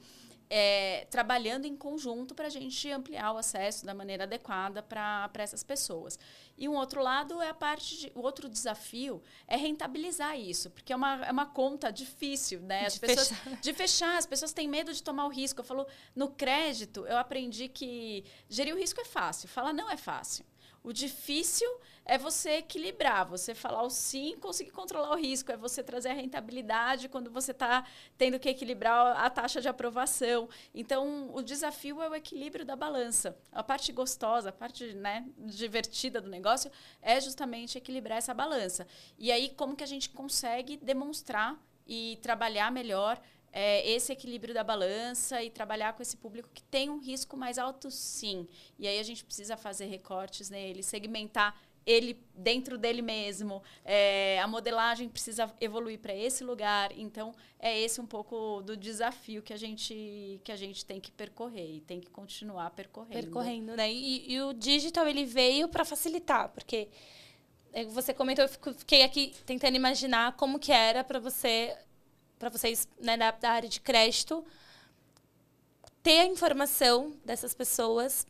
é, trabalhando em conjunto para a gente ampliar o acesso da maneira adequada para essas pessoas. E um outro lado é a parte de, o outro desafio é rentabilizar isso, porque é uma, é uma conta difícil, né? As de pessoas fechar. de fechar, as pessoas têm medo de tomar o risco. Eu falo, no crédito, eu aprendi que gerir o risco é fácil, falar não é fácil. O difícil é você equilibrar, você falar o sim, conseguir controlar o risco, é você trazer a rentabilidade quando você está tendo que equilibrar a taxa de aprovação. Então, o desafio é o equilíbrio da balança. A parte gostosa, a parte né, divertida do negócio é justamente equilibrar essa balança. E aí, como que a gente consegue demonstrar e trabalhar melhor é, esse equilíbrio da balança e trabalhar com esse público que tem um risco mais alto, sim. E aí a gente precisa fazer recortes nele, segmentar ele dentro dele mesmo. É, a modelagem precisa evoluir para esse lugar. Então, é esse um pouco do desafio que a gente, que a gente tem que percorrer e tem que continuar percorrendo. Percorrendo, né? E, e o digital, ele veio para facilitar, porque é, você comentou, eu fiquei aqui tentando imaginar como que era para você para vocês né, da, área de crédito ter a informação dessas pessoas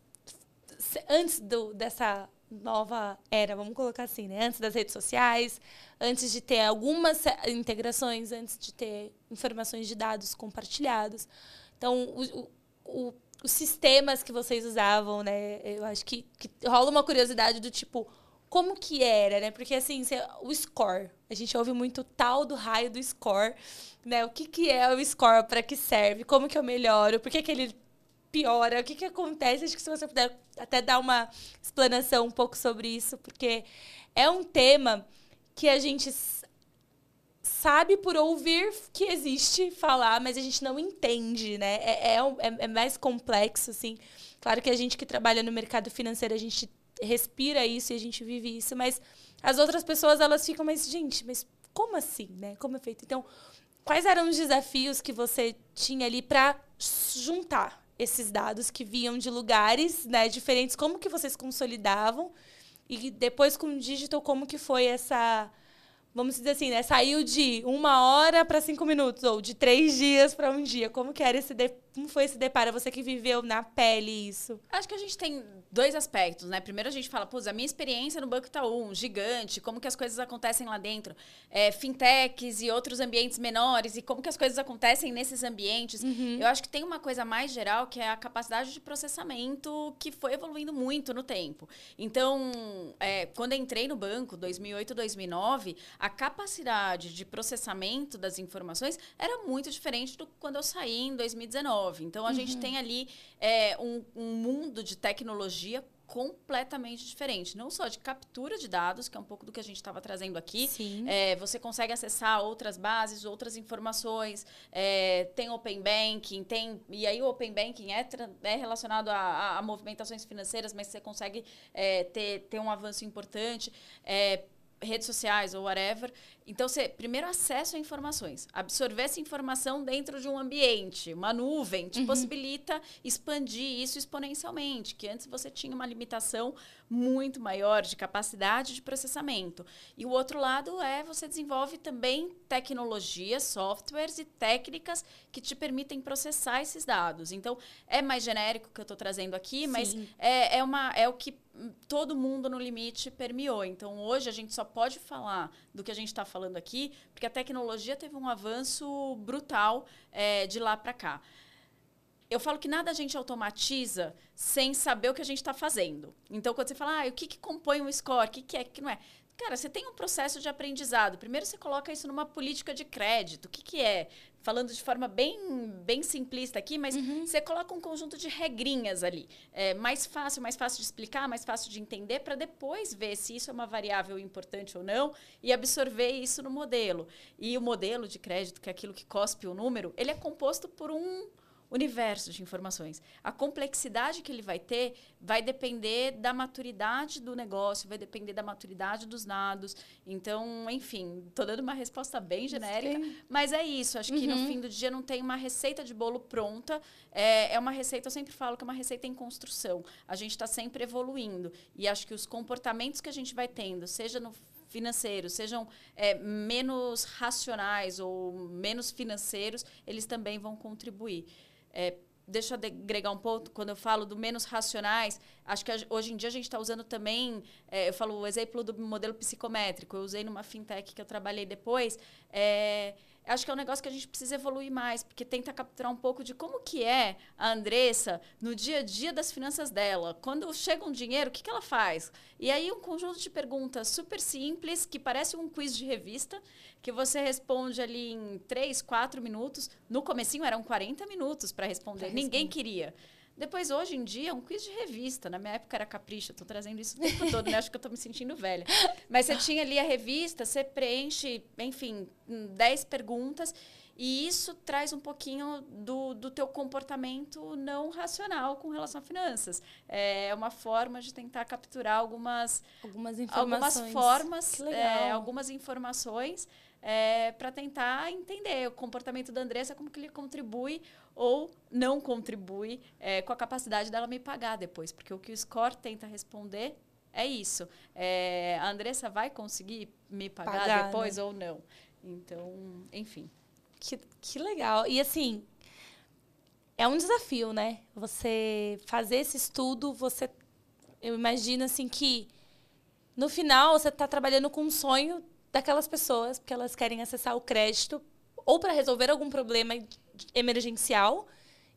antes do, dessa nova era, vamos colocar assim, né? Antes das redes sociais, antes de ter algumas integrações, antes de ter informações de dados compartilhados. Então, o, o, os sistemas que vocês usavam, né? Eu acho que, que rola uma curiosidade do tipo, como que era, né? Porque assim, o score, a gente ouve muito tal do raio do score, né? O que, que é o score, para que serve, como que eu melhoro, por que, que ele piora, o que, que acontece? Acho que se você puder até dar uma explanação um pouco sobre isso, porque é um tema que a gente sabe por ouvir que existe falar, mas a gente não entende, né? É, é, é, é mais complexo, assim. Claro que a gente que trabalha no mercado financeiro, a gente respira isso e a gente vive isso, mas as outras pessoas elas ficam, mas gente, mas como assim, né? Como é feito? Então, quais eram os desafios que você tinha ali para juntar esses dados que vinham de lugares, né, diferentes? Como que vocês consolidavam? E depois com o digital, como que foi essa vamos dizer assim, né? Saiu de uma hora para cinco minutos, ou de três dias para um dia. Como que era esse. Como foi esse deparo? Você que viveu na pele isso? Acho que a gente tem dois aspectos, né? Primeiro a gente fala, pô, a minha experiência no Banco Itaú, um gigante, como que as coisas acontecem lá dentro, é, fintechs e outros ambientes menores, e como que as coisas acontecem nesses ambientes. Uhum. Eu acho que tem uma coisa mais geral, que é a capacidade de processamento que foi evoluindo muito no tempo. Então, é, quando eu entrei no banco, 2008, 2009, a capacidade de processamento das informações era muito diferente do quando eu saí em 2019. Então, a uhum. gente tem ali é, um, um mundo de tecnologia completamente diferente. Não só de captura de dados, que é um pouco do que a gente estava trazendo aqui. É, você consegue acessar outras bases, outras informações. É, tem Open Banking, tem. E aí o Open Banking é, é relacionado a, a, a movimentações financeiras, mas você consegue é, ter, ter um avanço importante. Redes sociais ou whatever. Então, você primeiro acesso a informações. Absorver essa informação dentro de um ambiente, uma nuvem, te uhum. possibilita expandir isso exponencialmente, que antes você tinha uma limitação muito maior de capacidade de processamento. E o outro lado é você desenvolve também tecnologias, softwares e técnicas que te permitem processar esses dados. Então, é mais genérico que eu estou trazendo aqui, Sim. mas é, é, uma, é o que todo mundo no limite permeou. Então, hoje a gente só pode falar do que a gente está falando aqui, porque a tecnologia teve um avanço brutal é, de lá para cá eu falo que nada a gente automatiza sem saber o que a gente está fazendo. Então, quando você fala, ah, o que, que compõe um score, o que, que é, o que não é? Cara, você tem um processo de aprendizado. Primeiro você coloca isso numa política de crédito. O que, que é? Falando de forma bem, bem simplista aqui, mas uhum. você coloca um conjunto de regrinhas ali. É mais fácil, mais fácil de explicar, mais fácil de entender, para depois ver se isso é uma variável importante ou não e absorver isso no modelo. E o modelo de crédito, que é aquilo que cospe o número, ele é composto por um universo de informações. A complexidade que ele vai ter vai depender da maturidade do negócio, vai depender da maturidade dos dados. Então, enfim, estou dando uma resposta bem genérica, Sim. mas é isso. Acho uhum. que no uhum. fim do dia não tem uma receita de bolo pronta. É, é uma receita, eu sempre falo que é uma receita em construção. A gente está sempre evoluindo. E acho que os comportamentos que a gente vai tendo, seja no financeiros sejam é, menos racionais ou menos financeiros, eles também vão contribuir. É, deixa eu agregar um ponto, quando eu falo do menos racionais, acho que hoje em dia a gente está usando também, é, eu falo o exemplo do modelo psicométrico, eu usei numa fintech que eu trabalhei depois, é, acho que é um negócio que a gente precisa evoluir mais, porque tenta capturar um pouco de como que é a Andressa no dia a dia das finanças dela. Quando chega um dinheiro, o que, que ela faz? E aí um conjunto de perguntas super simples, que parece um quiz de revista, que você responde ali em 3, 4 minutos. No comecinho eram 40 minutos para responder. responder. Ninguém queria. Depois, hoje em dia, é um quiz de revista. Na minha época era capricho, estou trazendo isso o tempo todo, né? Acho que eu estou me sentindo velha. Mas você tinha ali a revista, você preenche, enfim, 10 perguntas. E isso traz um pouquinho do, do teu comportamento não racional com relação a finanças. É uma forma de tentar capturar algumas, algumas, informações. algumas formas, é, algumas informações é, para tentar entender o comportamento da Andressa, como que ele contribui ou não contribui é, com a capacidade dela me pagar depois. Porque o que o score tenta responder é isso. É, a Andressa vai conseguir me pagar, pagar depois né? ou não? Então, enfim. Que, que legal. E assim, é um desafio, né? Você fazer esse estudo, você. Eu imagino assim que no final você está trabalhando com um sonho daquelas pessoas, porque elas querem acessar o crédito ou para resolver algum problema emergencial,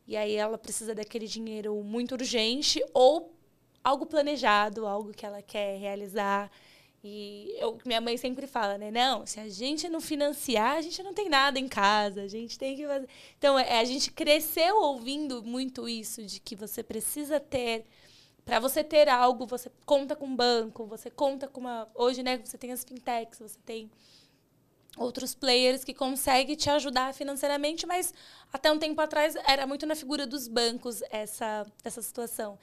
e aí ela precisa daquele dinheiro muito urgente, ou algo planejado, algo que ela quer realizar. E eu, minha mãe sempre fala, né? Não, se a gente não financiar, a gente não tem nada em casa, a gente tem que fazer. Então, é, a gente cresceu ouvindo muito isso, de que você precisa ter para você ter algo, você conta com um banco, você conta com uma. Hoje, né, você tem as fintechs, você tem outros players que conseguem te ajudar financeiramente, mas até um tempo atrás era muito na figura dos bancos essa, essa situação.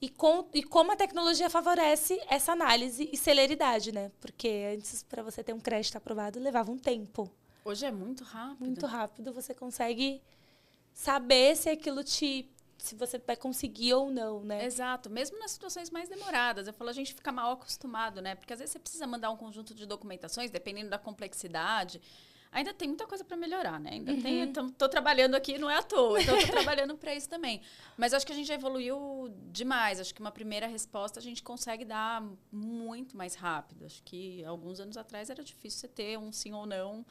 E, com, e como a tecnologia favorece essa análise e celeridade, né? Porque antes, para você ter um crédito aprovado, levava um tempo. Hoje é muito rápido. Muito rápido, você consegue saber se aquilo te se você vai conseguir ou não, né? Exato, mesmo nas situações mais demoradas. Eu falo, a gente fica mal acostumado, né? Porque às vezes você precisa mandar um conjunto de documentações, dependendo da complexidade. Ainda tem muita coisa para melhorar, né? Ainda uhum. tem. Então, tô trabalhando aqui, não é à toa. Então, tô trabalhando para isso também. Mas acho que a gente já evoluiu demais. Acho que uma primeira resposta a gente consegue dar muito mais rápido. Acho que alguns anos atrás era difícil você ter um sim ou não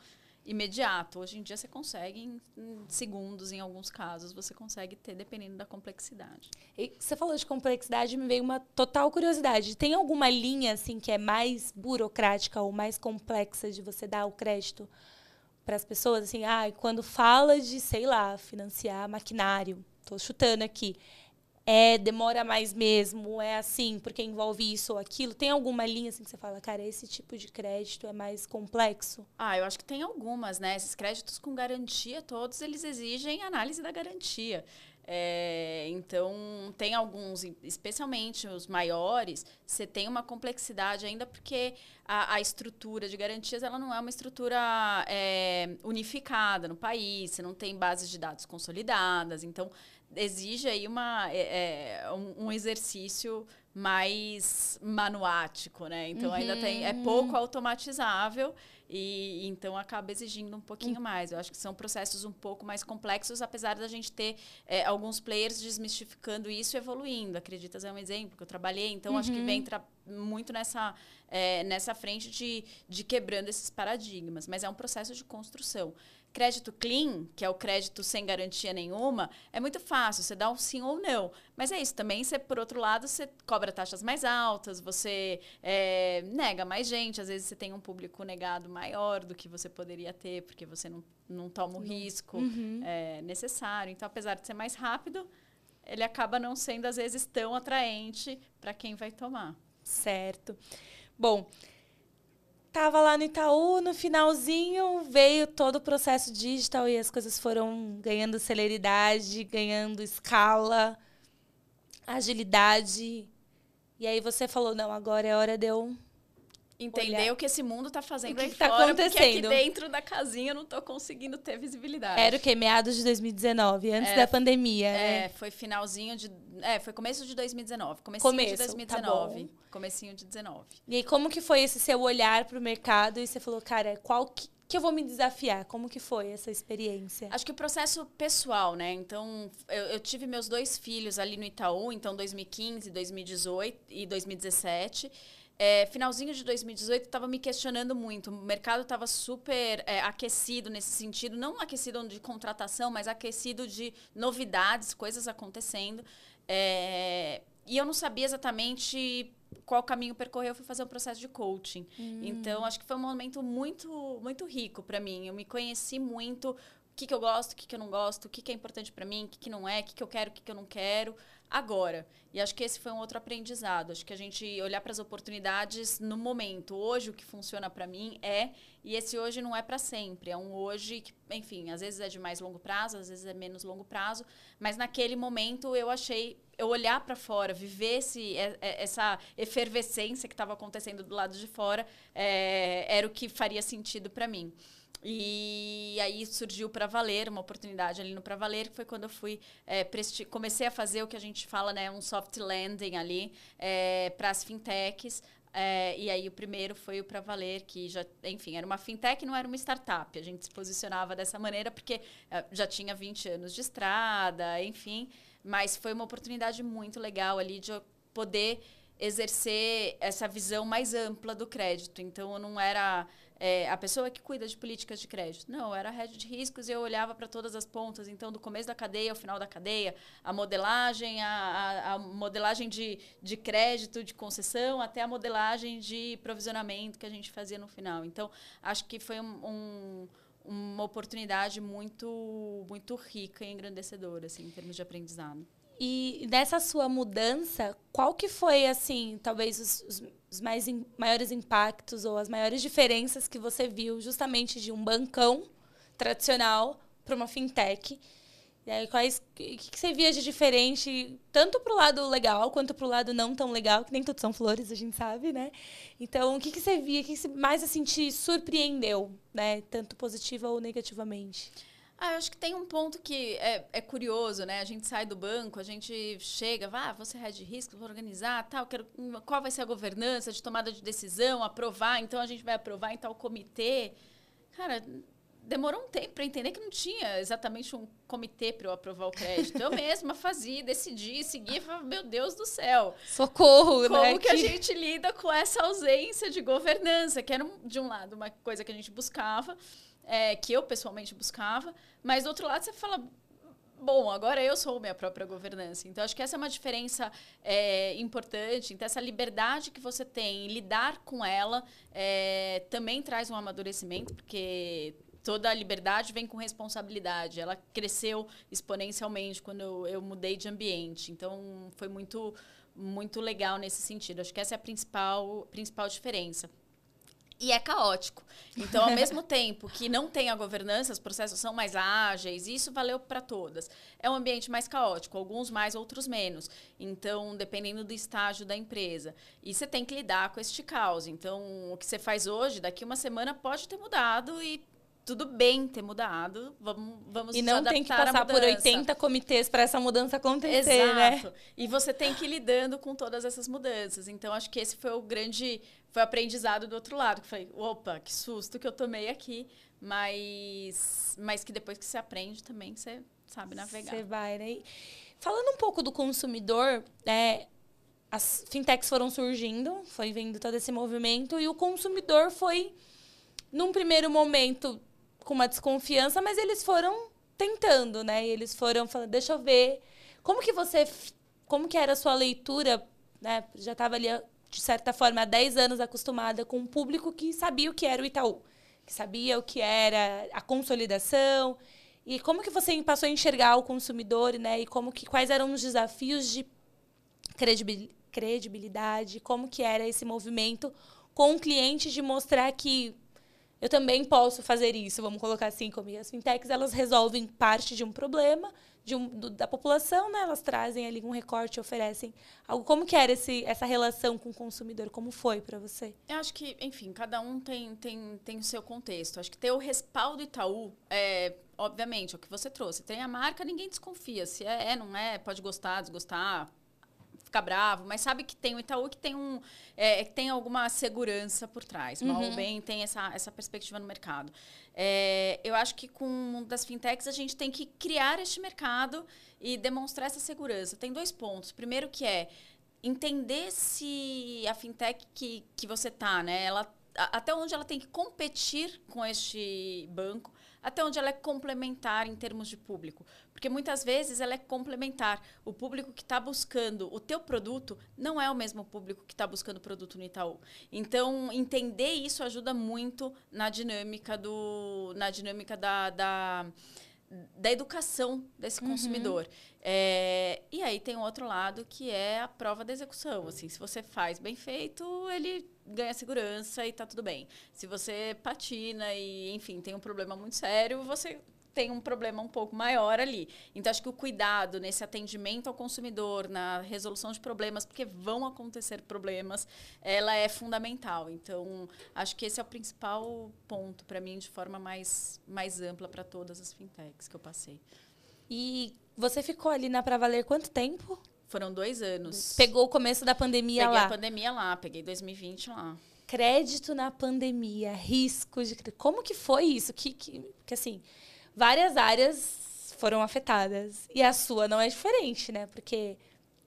imediato. Hoje em dia você consegue em, segundos, em alguns casos, você consegue ter, dependendo da complexidade. E você falou de complexidade, me veio uma total curiosidade. Tem alguma linha assim que é mais burocrática ou mais complexa de você dar o crédito para as pessoas? Assim, ah, quando fala de, sei lá, financiar maquinário, estou chutando aqui é demora mais mesmo, é assim, porque envolve isso ou aquilo? Tem alguma linha assim que você fala, cara, esse tipo de crédito é mais complexo? Ah, eu acho que tem algumas, né? Esses créditos com garantia, todos eles exigem análise da garantia. É, então, tem alguns, especialmente os maiores, você tem uma complexidade ainda porque a, a estrutura de garantias ela não é uma estrutura é, unificada no país, você não tem bases de dados consolidadas. Então, exige aí uma, é, é, um, um, exercício mais manuático, né? Então uhum. ainda tem é pouco automatizável e então acaba exigindo um pouquinho uhum. mais. Eu acho que são processos um pouco mais complexos, apesar da gente ter é, alguns players desmistificando isso e evoluindo. Acreditas é um exemplo que eu trabalhei, então uhum. acho que vem uhum. muito nessa é, nessa frente de, de quebrando esses paradigmas, mas é um processo de construção. Crédito clean, que é o crédito sem garantia nenhuma, é muito fácil, você dá um sim ou não. Mas é isso, também você, por outro lado, você cobra taxas mais altas, você é, nega mais gente, às vezes você tem um público negado maior do que você poderia ter, porque você não, não toma o risco uhum. é, necessário. Então, apesar de ser mais rápido, ele acaba não sendo, às vezes, tão atraente para quem vai tomar. Certo. Bom, Tava lá no Itaú, no finalzinho veio todo o processo digital e as coisas foram ganhando celeridade, ganhando escala, agilidade. E aí você falou, não, agora é hora de eu entender olhar. o que esse mundo está fazendo o que aí que tá fora, acontecendo? porque aqui dentro da casinha eu não estou conseguindo ter visibilidade. Era o que? Meados de 2019, antes é, da pandemia, É, né? foi finalzinho de... É, foi começo de 2019. Comecinho Começo, de 2019. Tá comecinho de 19. E aí, como que foi esse seu olhar para o mercado? E você falou, cara, qual que, que eu vou me desafiar? Como que foi essa experiência? Acho que o processo pessoal, né? Então, eu, eu, tive meus dois filhos ali no Itaú, então 2015, 2018 e 2017. É, finalzinho de 2018, estava me questionando muito. O mercado estava super é, aquecido nesse sentido, não aquecido de contratação, mas aquecido de novidades, coisas acontecendo. É, e eu não sabia exatamente qual caminho percorrer. Eu fui fazer um processo de coaching. Hum. Então, acho que foi um momento muito, muito rico para mim. Eu me conheci muito. O que, que eu gosto, o que, que eu não gosto, o que, que é importante para mim, o que, que não é, o que, que eu quero, o que, que eu não quero agora. E acho que esse foi um outro aprendizado. Acho que a gente olhar para as oportunidades no momento. Hoje o que funciona para mim é e esse hoje não é para sempre. É um hoje que, enfim, às vezes é de mais longo prazo, às vezes é menos longo prazo, mas naquele momento eu achei eu olhar para fora, viver esse, é, é, essa efervescência que estava acontecendo do lado de fora, é, era o que faria sentido para mim. E aí surgiu para valer uma oportunidade ali no para valer que foi quando eu fui é, comecei a fazer o que a gente fala né um soft landing ali é, para as fintechs. É, e aí o primeiro foi o para valer que já enfim era uma fintech não era uma startup. A gente se posicionava dessa maneira porque já tinha 20 anos de estrada enfim. Mas foi uma oportunidade muito legal ali de eu poder exercer essa visão mais ampla do crédito. Então eu não era é, a pessoa que cuida de políticas de crédito. Não, era rede de riscos e eu olhava para todas as pontas, então, do começo da cadeia ao final da cadeia, a modelagem, a, a, a, modelagem de, de crédito, de concessão, até a modelagem de provisionamento que a gente fazia no final. Então, acho que foi um, um, uma oportunidade muito, muito rica e engrandecedora, assim, em termos de aprendizado. E dessa sua mudança, qual que foi, assim, talvez os, os, mais in, maiores impactos ou as maiores diferenças que você viu justamente de um bancão tradicional para uma fintech? E aí, quais que, que você via de diferente, tanto para o lado legal quanto para o lado não tão legal, que nem tudo são flores, a gente sabe, né? Então, o que, que você via, o que, que mais assim, te surpreendeu, né? Tanto positiva ou negativamente? Ah, eu acho que tem um ponto que é, é, curioso, né? A gente sai do banco, a gente chega, vá, ah, você é de risco, vou organizar, tal, quero, qual vai ser a governança de tomada de decisão, aprovar, então a gente vai aprovar em tal comitê. Cara, demorou um tempo para entender que não tinha exatamente um comitê para eu aprovar o crédito. Eu mesma fazia, decidi, seguia, falava, meu Deus do céu. Socorro, Como né? Como que a gente lida com essa ausência de governança, que era, de um lado, uma coisa que a gente buscava, é, que eu pessoalmente buscava, mas do outro lado você fala, bom, agora eu sou minha própria governança. Então, acho que essa é uma diferença é, importante. Então, essa liberdade que você tem em lidar com ela é, também traz um amadurecimento, porque toda a liberdade vem com responsabilidade. Ela cresceu exponencialmente quando eu, eu mudei de ambiente. Então, foi muito, muito legal nesse sentido. Acho que essa é a principal, principal diferença e é caótico. Então, ao mesmo tempo que não tem a governança, os processos são mais ágeis, isso valeu para todas. É um ambiente mais caótico, alguns mais, outros menos. Então, dependendo do estágio da empresa. E você tem que lidar com este caos. Então, o que você faz hoje, daqui uma semana pode ter mudado e tudo bem ter mudado, vamos, vamos E não tem que passar por 80 comitês para essa mudança acontecer, né? Exato. né? E você tem que ir lidando com todas essas mudanças. Então, acho que esse foi o grande foi aprendizado do outro lado. Que foi, opa, que susto que eu tomei aqui. Mas, mas que depois que você aprende também, você sabe navegar. Você vai, né? Falando um pouco do consumidor, é, as fintechs foram surgindo, foi vindo todo esse movimento, e o consumidor foi, num primeiro momento, com uma desconfiança, mas eles foram tentando, né? Eles foram falando, deixa eu ver. Como que você. Como que era a sua leitura? Né? Já estava ali, de certa forma, há 10 anos acostumada com um público que sabia o que era o Itaú, que sabia o que era a consolidação. E como que você passou a enxergar o consumidor, né? E como que quais eram os desafios de credibilidade, como que era esse movimento com o cliente de mostrar que eu também posso fazer isso, vamos colocar assim comigo. As fintechs, elas resolvem parte de um problema um, do, da população, né? Elas trazem ali um recorte, oferecem algo. Como que era esse, essa relação com o consumidor? Como foi para você? Eu acho que, enfim, cada um tem, tem, tem o seu contexto. Acho que ter o respaldo Itaú é, obviamente, é o que você trouxe. Tem a marca, ninguém desconfia. Se é, é não é, pode gostar, desgostar, ficar bravo, mas sabe que tem o Itaú que tem um é, que tem alguma segurança por trás. Mal ou uhum. bem tem essa, essa perspectiva no mercado. É, eu acho que com das fintechs a gente tem que criar este mercado e demonstrar essa segurança. Tem dois pontos. Primeiro que é entender se a fintech que, que você tá, né, ela até onde ela tem que competir com este banco até onde ela é complementar em termos de público. Porque muitas vezes ela é complementar. O público que está buscando o teu produto não é o mesmo público que está buscando o produto no Itaú. Então, entender isso ajuda muito na dinâmica do. na dinâmica da, da da educação desse uhum. consumidor. Uhum. É, e aí tem outro lado que é a prova da execução. Assim, se você faz bem feito, ele ganha segurança e está tudo bem. Se você patina e, enfim, tem um problema muito sério, você tem um problema um pouco maior ali. Então, acho que o cuidado nesse atendimento ao consumidor, na resolução de problemas, porque vão acontecer problemas, ela é fundamental. Então, acho que esse é o principal ponto para mim, de forma mais, mais ampla para todas as fintechs que eu passei. E você ficou ali na Pra Valer quanto tempo? Foram dois anos. Pegou o começo da pandemia peguei lá? Peguei a pandemia lá, peguei 2020 lá. Crédito na pandemia, risco de... Como que foi isso? Que, que, que assim várias áreas foram afetadas. E a sua não é diferente, né? Porque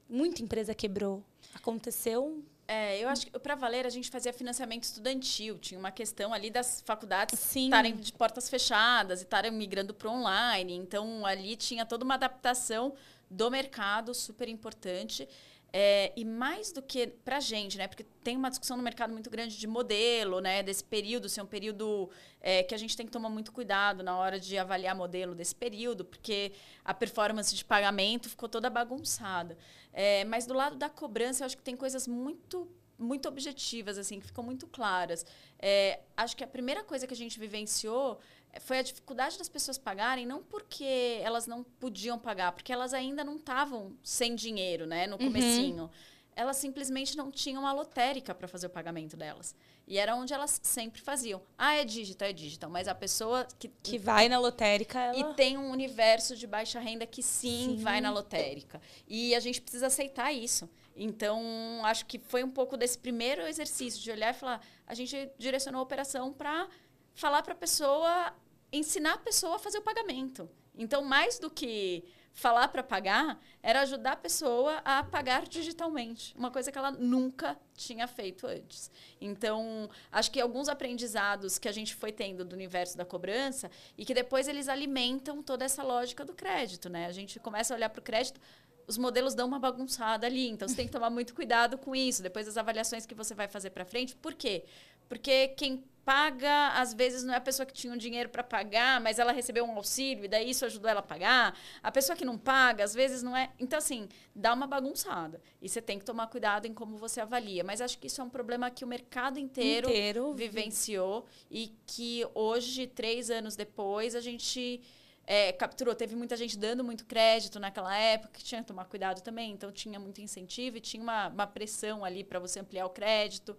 muita empresa quebrou. Aconteceu é, eu acho que para valer a gente fazia financiamento estudantil. Tinha uma questão ali das faculdades estarem de portas fechadas e estarem migrando para online. Então ali tinha toda uma adaptação do mercado super importante. É, e mais do que para a gente, né? Porque tem uma discussão no mercado muito grande de modelo, né? Desse período ser um período é, que a gente tem que tomar muito cuidado na hora de avaliar modelo desse período, porque a performance de pagamento ficou toda bagunçada. É, mas do lado da cobrança, eu acho que tem coisas muito muito objetivas, assim, que ficam muito claras. É, acho que a primeira coisa que a gente vivenciou foi a dificuldade das pessoas pagarem, não porque elas não podiam pagar, porque elas ainda não estavam sem dinheiro, né, no uhum. comecinho. Uhum. elas simplesmente não tinham a lotérica para fazer o pagamento delas. E era onde elas sempre faziam. Ah, é digital, é digital. Mas a pessoa que. Que vai na lotérica. Ela... E tem um universo de baixa renda que sim, sim, vai na lotérica. E a gente precisa aceitar isso. Então, acho que foi um pouco desse primeiro exercício de olhar e falar. A gente direcionou a operação para falar para a pessoa, ensinar a pessoa a fazer o pagamento. Então, mais do que falar para pagar era ajudar a pessoa a pagar digitalmente, uma coisa que ela nunca tinha feito antes. Então, acho que alguns aprendizados que a gente foi tendo do universo da cobrança e que depois eles alimentam toda essa lógica do crédito, né? A gente começa a olhar para o crédito, os modelos dão uma bagunçada ali, então você tem que tomar muito cuidado com isso. Depois das avaliações que você vai fazer para frente, por quê? Porque quem paga, às vezes não é a pessoa que tinha um dinheiro para pagar, mas ela recebeu um auxílio e daí isso ajudou ela a pagar. A pessoa que não paga, às vezes não é. Então, assim, dá uma bagunçada. E você tem que tomar cuidado em como você avalia. Mas acho que isso é um problema que o mercado inteiro, inteiro. vivenciou e que hoje, três anos depois, a gente. É, capturou. Teve muita gente dando muito crédito naquela época, que tinha que tomar cuidado também. Então, tinha muito incentivo e tinha uma, uma pressão ali para você ampliar o crédito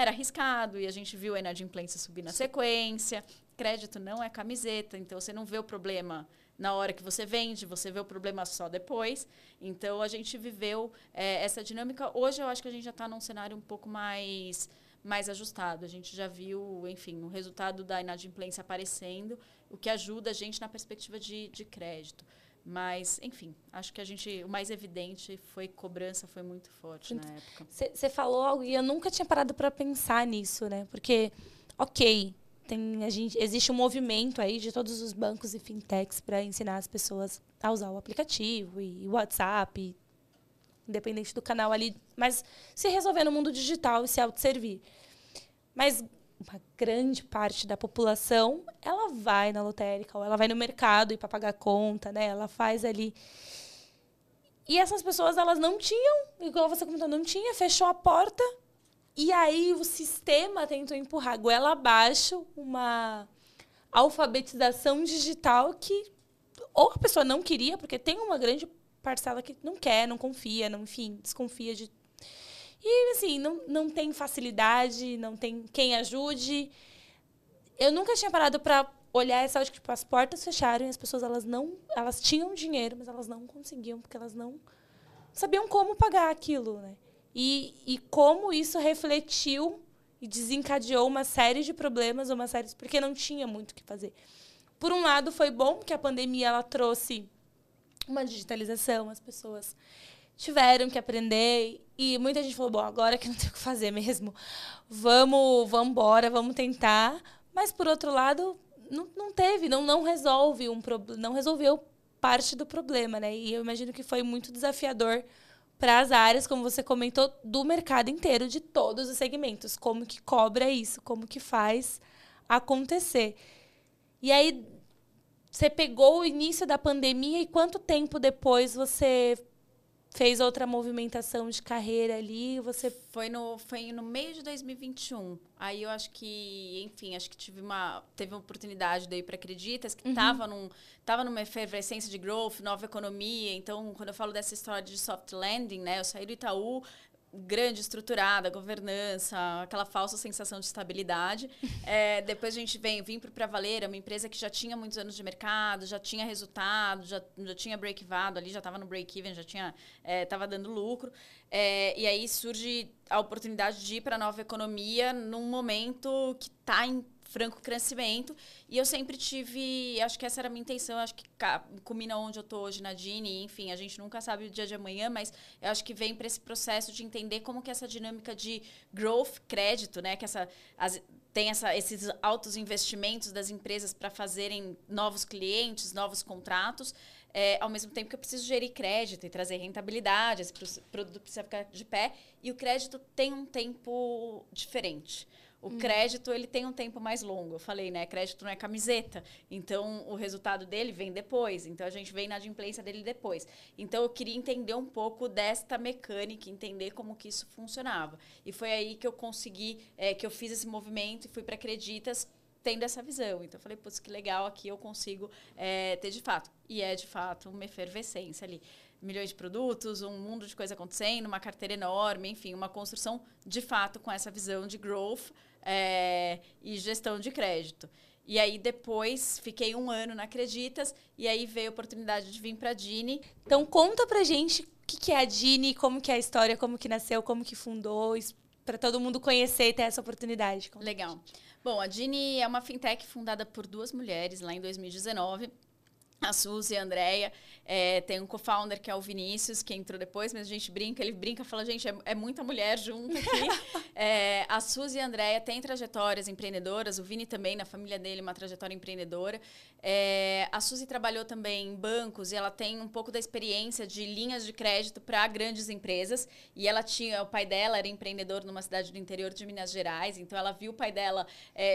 era arriscado e a gente viu a inadimplência subir na sequência. Crédito não é camiseta, então você não vê o problema na hora que você vende, você vê o problema só depois. Então a gente viveu é, essa dinâmica. Hoje eu acho que a gente já está num cenário um pouco mais mais ajustado. A gente já viu, enfim, o resultado da inadimplência aparecendo, o que ajuda a gente na perspectiva de, de crédito. Mas, enfim, acho que a gente. O mais evidente foi cobrança, foi muito forte na época. Você falou algo e eu nunca tinha parado para pensar nisso, né? Porque, ok, tem, a gente, existe um movimento aí de todos os bancos e fintechs para ensinar as pessoas a usar o aplicativo e o WhatsApp, independente do canal ali, mas se resolver no mundo digital e se autosservir. Mas uma grande parte da população, ela vai na lotérica, ou ela vai no mercado para pagar conta, né? Ela faz ali. E essas pessoas, elas não tinham, igual você comentou, não tinha, fechou a porta. E aí o sistema tentou empurrar goela abaixo uma alfabetização digital que ou a pessoa não queria, porque tem uma grande parcela que não quer, não confia, não, enfim, desconfia de e, assim, não, não tem facilidade, não tem quem ajude. Eu nunca tinha parado para olhar essa que tipo, as portas fecharam e as pessoas elas não elas tinham dinheiro mas elas não conseguiam porque elas não sabiam como pagar aquilo né e, e como isso refletiu e desencadeou uma série de problemas uma série porque não tinha muito o que fazer por um lado foi bom que a pandemia ela trouxe uma digitalização as pessoas tiveram que aprender e muita gente falou, bom, agora que não tem o que fazer mesmo, vamos, vamos embora, vamos tentar. Mas por outro lado, não, não teve, não, não resolve um não resolveu parte do problema, né? E eu imagino que foi muito desafiador para as áreas, como você comentou, do mercado inteiro, de todos os segmentos. Como que cobra isso, como que faz acontecer. E aí, você pegou o início da pandemia e quanto tempo depois você fez outra movimentação de carreira ali, você foi no foi no meio de 2021. Aí eu acho que, enfim, acho que tive uma teve uma oportunidade daí para Acreditas que estava uhum. num tava numa efervescência de growth, nova economia. Então, quando eu falo dessa história de soft landing, né, eu saí do Itaú, grande, estruturada, governança, aquela falsa sensação de estabilidade. É, depois a gente vem, vim para o Pravaleira, uma empresa que já tinha muitos anos de mercado, já tinha resultado, já, já tinha break-vado ali, já estava no break-even, já tinha estava é, dando lucro. É, e aí surge a oportunidade de ir para a nova economia num momento que está em franco crescimento. E eu sempre tive, acho que essa era a minha intenção, acho que culmina onde eu estou hoje na Dini, enfim, a gente nunca sabe o dia de amanhã, mas eu acho que vem para esse processo de entender como que essa dinâmica de growth, crédito, né, que essa as, tem essa, esses altos investimentos das empresas para fazerem novos clientes, novos contratos, é, ao mesmo tempo que eu preciso gerir crédito e trazer rentabilidade, esse produto precisa ficar de pé, e o crédito tem um tempo diferente. O hum. crédito ele tem um tempo mais longo. Eu falei, né? Crédito não é camiseta. Então o resultado dele vem depois. Então a gente vem na adimplência dele depois. Então eu queria entender um pouco desta mecânica, entender como que isso funcionava. E foi aí que eu consegui, é, que eu fiz esse movimento e fui para Acreditas tendo essa visão. Então eu falei, putz, que legal, aqui eu consigo é, ter de fato. E é de fato uma efervescência ali. milhões de produtos, um mundo de coisa acontecendo, uma carteira enorme, enfim, uma construção de fato com essa visão de growth é, e gestão de crédito. E aí depois fiquei um ano na Acreditas e aí veio a oportunidade de vir para a Dini. Então conta pra gente o que, que é a Dini, como que é a história, como que nasceu, como que fundou, para todo mundo conhecer e ter essa oportunidade. Legal. Bom, a Dini é uma fintech fundada por duas mulheres lá em 2019 a Suzy e a Andrea. É, tem um co-founder que é o Vinícius, que entrou depois, mas a gente brinca, ele brinca, fala, gente, é, é muita mulher junto aqui. é, a Suzy e a Andrea têm trajetórias empreendedoras, o Vini também, na família dele, uma trajetória empreendedora. É, a Suzy trabalhou também em bancos e ela tem um pouco da experiência de linhas de crédito para grandes empresas. E ela tinha, o pai dela era empreendedor numa cidade do interior de Minas Gerais, então ela viu o pai dela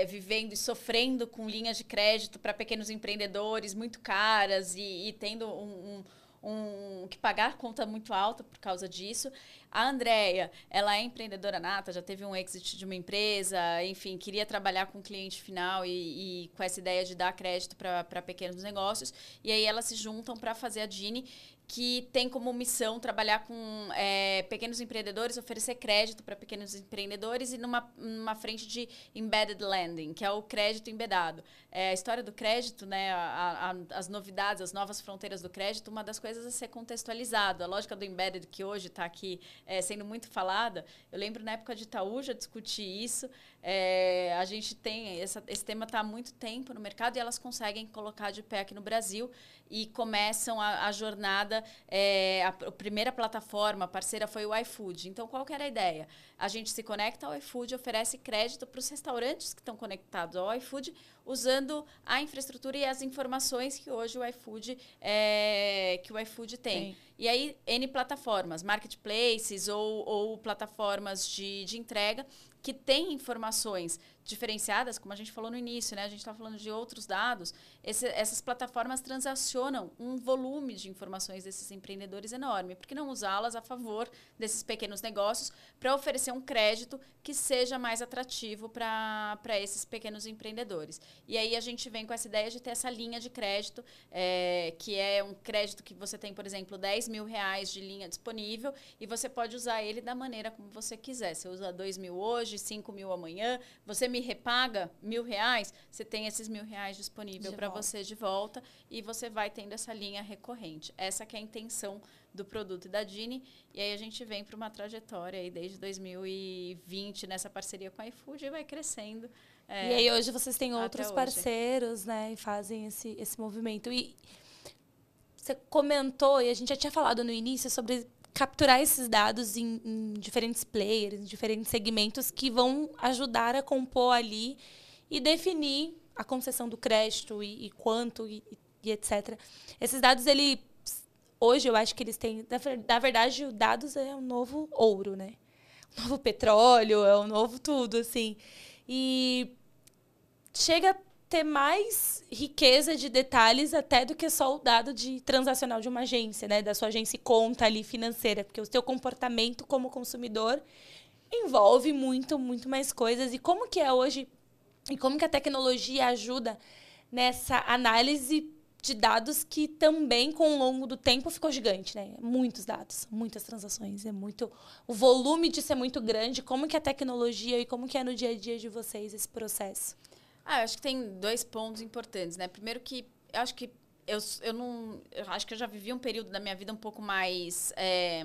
vivendo e sofrendo com linhas de crédito para pequenos empreendedores muito caras e, e tendo um, um, um, que pagar conta muito alta por causa disso. A Andrea, ela é empreendedora nata, já teve um exit de uma empresa, enfim, queria trabalhar com cliente final e, e com essa ideia de dar crédito para pequenos negócios. E aí elas se juntam para fazer a Dini que tem como missão trabalhar com é, pequenos empreendedores, oferecer crédito para pequenos empreendedores e numa, numa frente de embedded lending, que é o crédito embedado. É, a história do crédito, né, a, a, as novidades, as novas fronteiras do crédito, uma das coisas a ser contextualizado. A lógica do embedded, que hoje está aqui é, sendo muito falada, eu lembro na época de Itaú já discuti isso. É, a gente tem, essa, esse tema está há muito tempo no mercado e elas conseguem colocar de pé aqui no Brasil e começam a, a jornada. É, a, a, primeira plataforma parceira foi o iFood. Então, qual que era a ideia? A gente se conecta ao iFood, oferece crédito para os restaurantes que estão conectados ao iFood, usando a infraestrutura e as informações que hoje o iFood, é, que o iFood tem. Sim. E aí, N plataformas, marketplaces ou, ou plataformas de, de entrega que têm informações diferenciadas, como a gente falou no início, né? A gente está falando de outros dados. Esse, essas plataformas transacionam um volume de informações desses empreendedores enorme. Por que não usá-las a favor desses pequenos negócios para oferecer um crédito que seja mais atrativo para esses pequenos empreendedores? E aí a gente vem com essa ideia de ter essa linha de crédito, é, que é um crédito que você tem, por exemplo, 10 mil reais de linha disponível e você pode usar ele da maneira como você quiser. Você usa 2 mil hoje, 5 mil amanhã, você me repaga mil reais, você tem esses mil reais disponível para você de volta e você vai tendo essa linha recorrente. Essa é a intenção do produto da Dini. E aí a gente vem para uma trajetória aí desde 2020 nessa parceria com a iFood e vai crescendo. É, e aí hoje vocês têm outros parceiros, né? E fazem esse, esse movimento. E você comentou, e a gente já tinha falado no início, sobre capturar esses dados em, em, diferentes players, em diferentes segmentos que vão ajudar a compor ali e definir a concessão do crédito e, e quanto e, e, etc. Esses dados, ele hoje eu acho que eles têm, na verdade, dados é o novo ouro, né? O novo petróleo, é o novo tudo, assim. E chega ter mais riqueza de detalhes até do que só o dado de transacional de uma agência, né? Da sua agência conta ali financeira, porque o seu comportamento como consumidor envolve muito, muito mais coisas. E como que é hoje e como que a tecnologia ajuda nessa análise de dados que também com o longo do tempo ficou gigante, né? Muitos dados, muitas transações, é muito o volume disso é muito grande. Como que a tecnologia e como que é no dia a dia de vocês esse processo? Ah, eu acho que tem dois pontos importantes, né? Primeiro que eu acho que eu, eu não. Eu acho que eu já vivi um período da minha vida um pouco mais. É,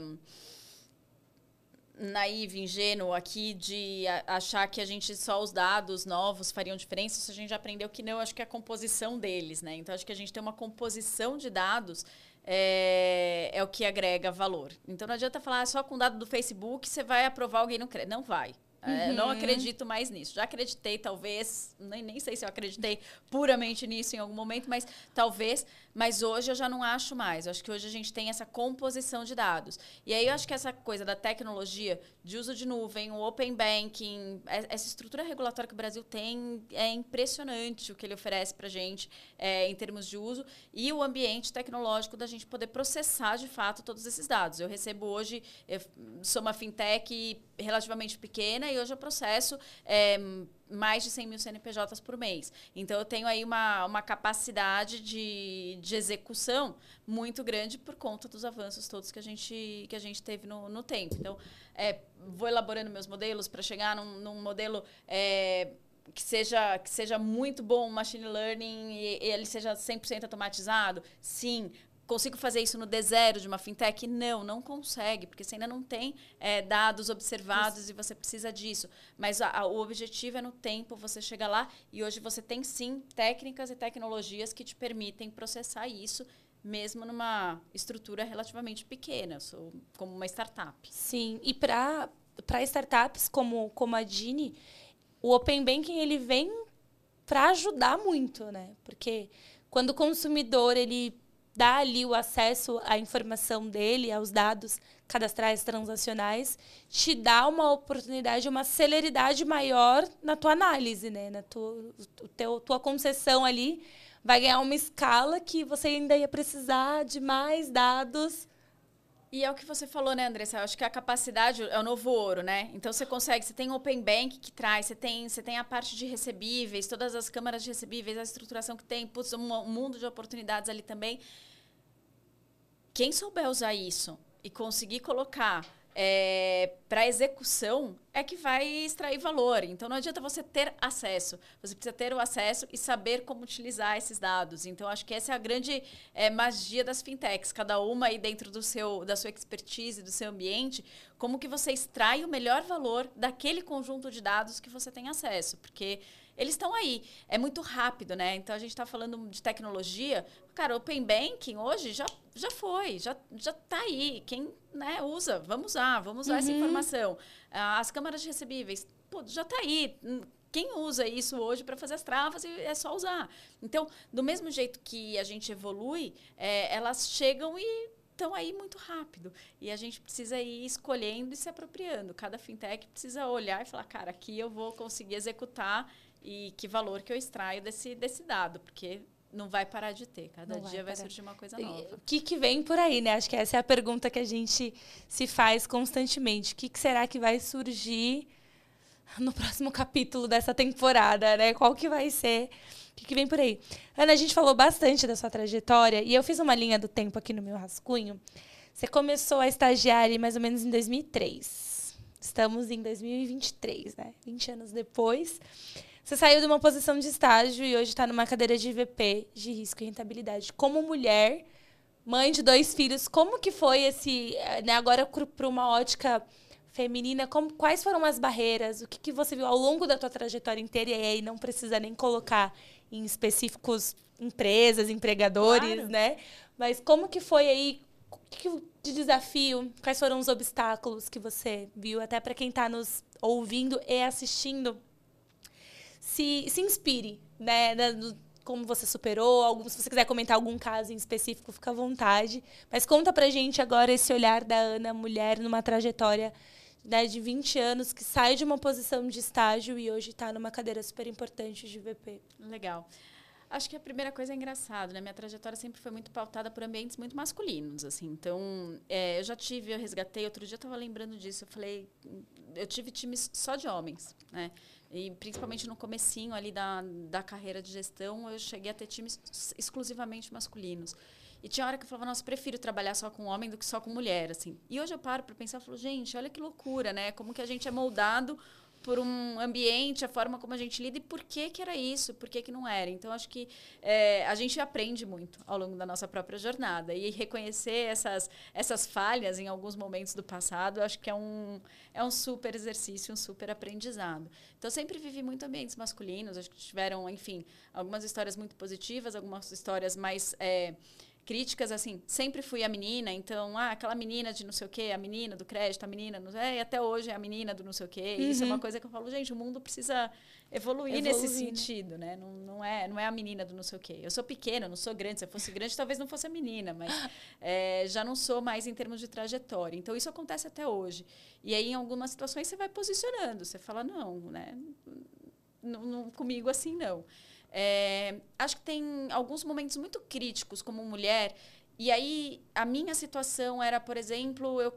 naive, ingênuo aqui de achar que a gente só os dados novos fariam diferença, isso a gente já aprendeu que não, acho que é a composição deles, né? Então acho que a gente tem uma composição de dados é, é o que agrega valor. Então não adianta falar ah, só com dado do Facebook você vai aprovar alguém no crédito. Não vai. É, não uhum. acredito mais nisso. Já acreditei, talvez, nem, nem sei se eu acreditei puramente nisso em algum momento, mas talvez. Mas hoje eu já não acho mais. Eu acho que hoje a gente tem essa composição de dados. E aí eu acho que essa coisa da tecnologia, de uso de nuvem, o open banking, essa estrutura regulatória que o Brasil tem é impressionante o que ele oferece para a gente é, em termos de uso e o ambiente tecnológico da gente poder processar de fato todos esses dados. Eu recebo hoje, eu sou uma fintech relativamente pequena e hoje eu processo. É, mais de 100 mil CNPJs por mês. Então, eu tenho aí uma, uma capacidade de, de execução muito grande por conta dos avanços todos que a gente, que a gente teve no, no tempo. Então, é, vou elaborando meus modelos para chegar num, num modelo... É, que seja, que seja muito bom machine learning e ele seja 100% automatizado? Sim. Consigo fazer isso no D0 de uma fintech? Não, não consegue, porque você ainda não tem é, dados observados isso. e você precisa disso. Mas a, a, o objetivo é no tempo você chega lá e hoje você tem sim técnicas e tecnologias que te permitem processar isso mesmo numa estrutura relativamente pequena, como uma startup. Sim, e para startups como, como a Dini, o Open Banking ele vem para ajudar muito, né? Porque quando o consumidor ele dá ali o acesso à informação dele, aos dados cadastrais transacionais, te dá uma oportunidade, uma celeridade maior na tua análise, né? Na tua, teu, tua concessão ali vai ganhar uma escala que você ainda ia precisar de mais dados e é o que você falou, né, Andressa? Eu acho que a capacidade é o novo ouro, né? Então você consegue, você tem o Open Bank que traz, você tem, você tem a parte de recebíveis, todas as câmaras de recebíveis, a estruturação que tem, putz, um mundo de oportunidades ali também. Quem souber usar isso e conseguir colocar é, para execução é que vai extrair valor. Então não adianta você ter acesso, você precisa ter o acesso e saber como utilizar esses dados. Então acho que essa é a grande é, magia das fintechs, cada uma aí dentro do seu, da sua expertise, do seu ambiente, como que você extrai o melhor valor daquele conjunto de dados que você tem acesso, porque eles estão aí. É muito rápido, né? Então a gente está falando de tecnologia. Cara, Open Banking hoje já, já foi, já já está aí. Quem né, usa, vamos usar, vamos usar uhum. essa informação. Ah, as câmaras de recebíveis, pô, já está aí quem usa isso hoje para fazer as travas é só usar. Então, do mesmo jeito que a gente evolui, é, elas chegam e estão aí muito rápido. E a gente precisa ir escolhendo e se apropriando. Cada fintech precisa olhar e falar, cara, aqui eu vou conseguir executar e que valor que eu extraio desse, desse dado, porque não vai parar de ter. Cada não dia vai, vai surgir uma coisa nova. O que, que vem por aí, né? Acho que essa é a pergunta que a gente se faz constantemente. O que, que será que vai surgir no próximo capítulo dessa temporada, né? Qual que vai ser? O que, que vem por aí? Ana, a gente falou bastante da sua trajetória e eu fiz uma linha do tempo aqui no meu rascunho. Você começou a estagiar ali mais ou menos em 2003. Estamos em 2023, né? 20 anos depois. Você saiu de uma posição de estágio e hoje está numa cadeira de VP de risco e rentabilidade. Como mulher, mãe de dois filhos, como que foi esse, né, agora para uma ótica feminina, como, quais foram as barreiras? O que, que você viu ao longo da tua trajetória inteira? E aí não precisa nem colocar em específicos empresas, empregadores, claro. né? Mas como que foi aí? O que, que de desafio? Quais foram os obstáculos que você viu? Até para quem está nos ouvindo e assistindo se, se inspire, né? como você superou, algum, se você quiser comentar algum caso em específico, fica à vontade. Mas conta pra gente agora esse olhar da Ana, mulher, numa trajetória né, de 20 anos, que sai de uma posição de estágio e hoje está numa cadeira super importante de VP. Legal. Acho que a primeira coisa é engraçado, né? Minha trajetória sempre foi muito pautada por ambientes muito masculinos, assim. Então, é, eu já tive, eu resgatei. Outro dia eu estava lembrando disso. Eu falei, eu tive times só de homens, né? E principalmente no comecinho ali da, da carreira de gestão, eu cheguei a ter times exclusivamente masculinos. E tinha hora que eu falava, nossa, prefiro trabalhar só com homem do que só com mulher, assim. E hoje eu paro para pensar, falo, gente, olha que loucura, né? Como que a gente é moldado por um ambiente, a forma como a gente lida e por que que era isso, por que que não era. Então, acho que é, a gente aprende muito ao longo da nossa própria jornada. E reconhecer essas, essas falhas em alguns momentos do passado, acho que é um, é um super exercício, um super aprendizado. Então, sempre vivi muito ambientes masculinos, acho que tiveram, enfim, algumas histórias muito positivas, algumas histórias mais... É, críticas assim, sempre fui a menina, então, ah, aquela menina de não sei o quê, a menina do crédito, a menina, não, é, e até hoje é a menina do não sei o quê. Uhum. Isso é uma uhum. coisa que eu falo, gente, o mundo precisa evoluir, evoluir nesse né? sentido, né? Não, não, é, não é a menina do não sei o quê. Eu sou pequena, não sou grande. Se eu fosse grande, talvez não fosse a menina, mas é, já não sou mais em termos de trajetória. Então, isso acontece até hoje. E aí, em algumas situações, você vai posicionando. Você fala, não, né? Não, não, comigo assim, não. É, acho que tem alguns momentos muito críticos como mulher. E aí, a minha situação era, por exemplo, eu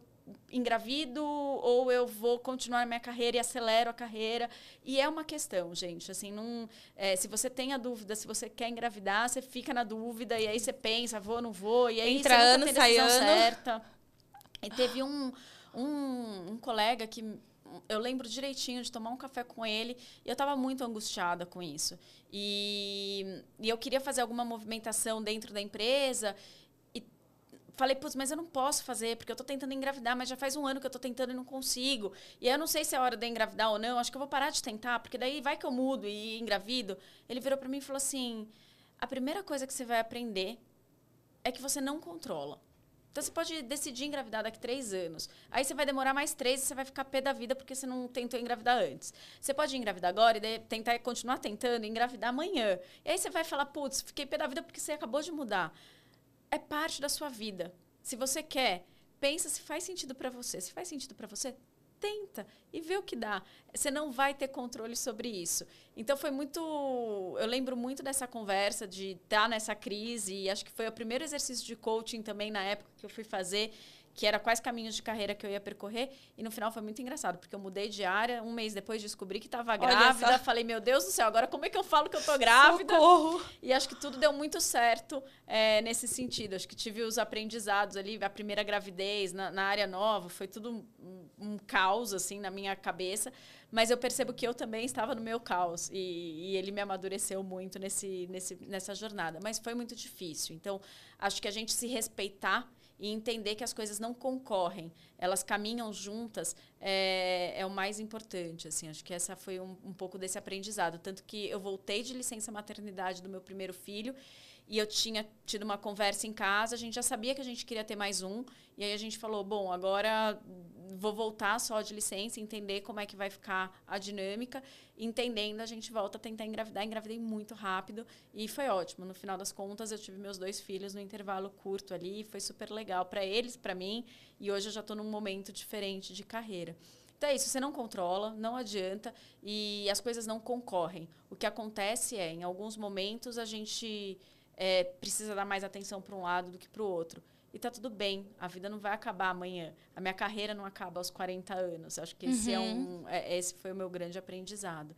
engravido ou eu vou continuar minha carreira e acelero a carreira. E é uma questão, gente. Assim, não, é, se você tem a dúvida, se você quer engravidar, você fica na dúvida e aí você pensa, vou, não vou. E aí Entra você ano, sai decisão ano. certa. E teve um, um, um colega que eu lembro direitinho de tomar um café com ele e eu estava muito angustiada com isso. E, e eu queria fazer alguma movimentação dentro da empresa e falei, putz, mas eu não posso fazer porque eu estou tentando engravidar, mas já faz um ano que eu estou tentando e não consigo. E eu não sei se é hora de engravidar ou não, acho que eu vou parar de tentar, porque daí vai que eu mudo e engravido. Ele virou para mim e falou assim: a primeira coisa que você vai aprender é que você não controla. Então você pode decidir engravidar daqui três anos. Aí você vai demorar mais três e você vai ficar pé da vida porque você não tentou engravidar antes. Você pode engravidar agora e tentar continuar tentando engravidar amanhã. E aí você vai falar, putz, fiquei pé da vida porque você acabou de mudar. É parte da sua vida. Se você quer, pensa se faz sentido para você. Se faz sentido para você, tenta e vê o que dá. Você não vai ter controle sobre isso. Então foi muito. Eu lembro muito dessa conversa de estar nessa crise. E acho que foi o primeiro exercício de coaching também na época que eu fui fazer, que era quais caminhos de carreira que eu ia percorrer. E no final foi muito engraçado, porque eu mudei de área. Um mês depois descobri que estava grávida. Falei, meu Deus do céu, agora como é que eu falo que eu tô grávida? Socorro. E acho que tudo deu muito certo é, nesse sentido. Acho que tive os aprendizados ali, a primeira gravidez na, na área nova, foi tudo um, um, caos, assim, na minha cabeça. Mas eu percebo que eu também estava no meu caos. E, e ele me amadureceu muito nesse, nesse, nessa jornada. Mas foi muito difícil. Então, acho que a gente se respeitar e entender que as coisas não concorrem, elas caminham juntas, é, é o mais importante. Assim, acho que essa foi um, um pouco desse aprendizado. Tanto que eu voltei de licença maternidade do meu primeiro filho e eu tinha tido uma conversa em casa, a gente já sabia que a gente queria ter mais um, e aí a gente falou, bom, agora vou voltar só de licença, entender como é que vai ficar a dinâmica, entendendo, a gente volta a tentar engravidar, engravidei muito rápido, e foi ótimo, no final das contas eu tive meus dois filhos no intervalo curto ali, foi super legal para eles, para mim, e hoje eu já estou num momento diferente de carreira. Então é isso, você não controla, não adianta e as coisas não concorrem. O que acontece é, em alguns momentos, a gente é, precisa dar mais atenção para um lado do que para o outro. E tá tudo bem, a vida não vai acabar amanhã. A minha carreira não acaba aos 40 anos. Acho que esse, uhum. é um, é, esse foi o meu grande aprendizado.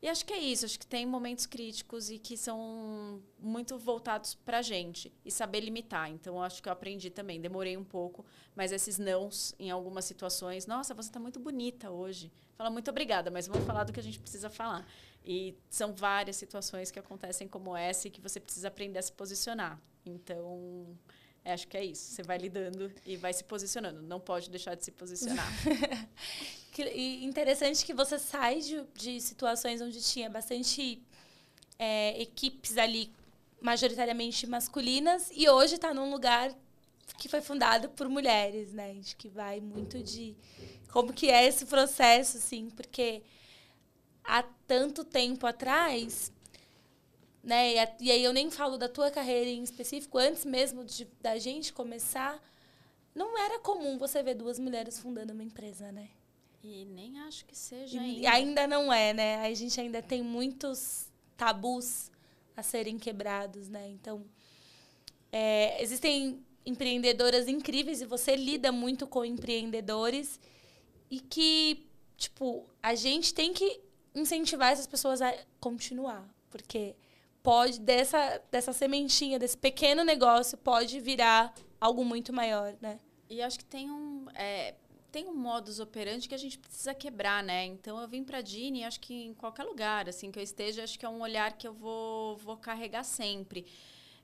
E acho que é isso, acho que tem momentos críticos e que são muito voltados para a gente e saber limitar. Então, acho que eu aprendi também. Demorei um pouco, mas esses nãos em algumas situações. Nossa, você está muito bonita hoje. Fala muito obrigada, mas vamos falar do que a gente precisa falar. E são várias situações que acontecem como essa e que você precisa aprender a se posicionar. Então, é, acho que é isso. Você vai lidando e vai se posicionando. Não pode deixar de se posicionar. que, e interessante que você sai de, de situações onde tinha bastante é, equipes ali majoritariamente masculinas e hoje está num lugar que foi fundado por mulheres, né? Acho que vai muito de como que é esse processo, assim, porque há tanto tempo atrás né? E, a, e, aí eu nem falo da tua carreira em específico, antes mesmo de, da gente começar, não era comum você ver duas mulheres fundando uma empresa, né? E nem acho que seja e ainda. ainda não é, né? A gente ainda tem muitos tabus a serem quebrados, né? Então, é, existem empreendedoras incríveis e você lida muito com empreendedores e que, tipo, a gente tem que incentivar essas pessoas a continuar, porque pode dessa dessa sementinha desse pequeno negócio pode virar algo muito maior, né? E acho que tem um é, tem um modus operandi que a gente precisa quebrar, né? Então eu vim para a Dini, acho que em qualquer lugar assim que eu esteja, acho que é um olhar que eu vou vou carregar sempre.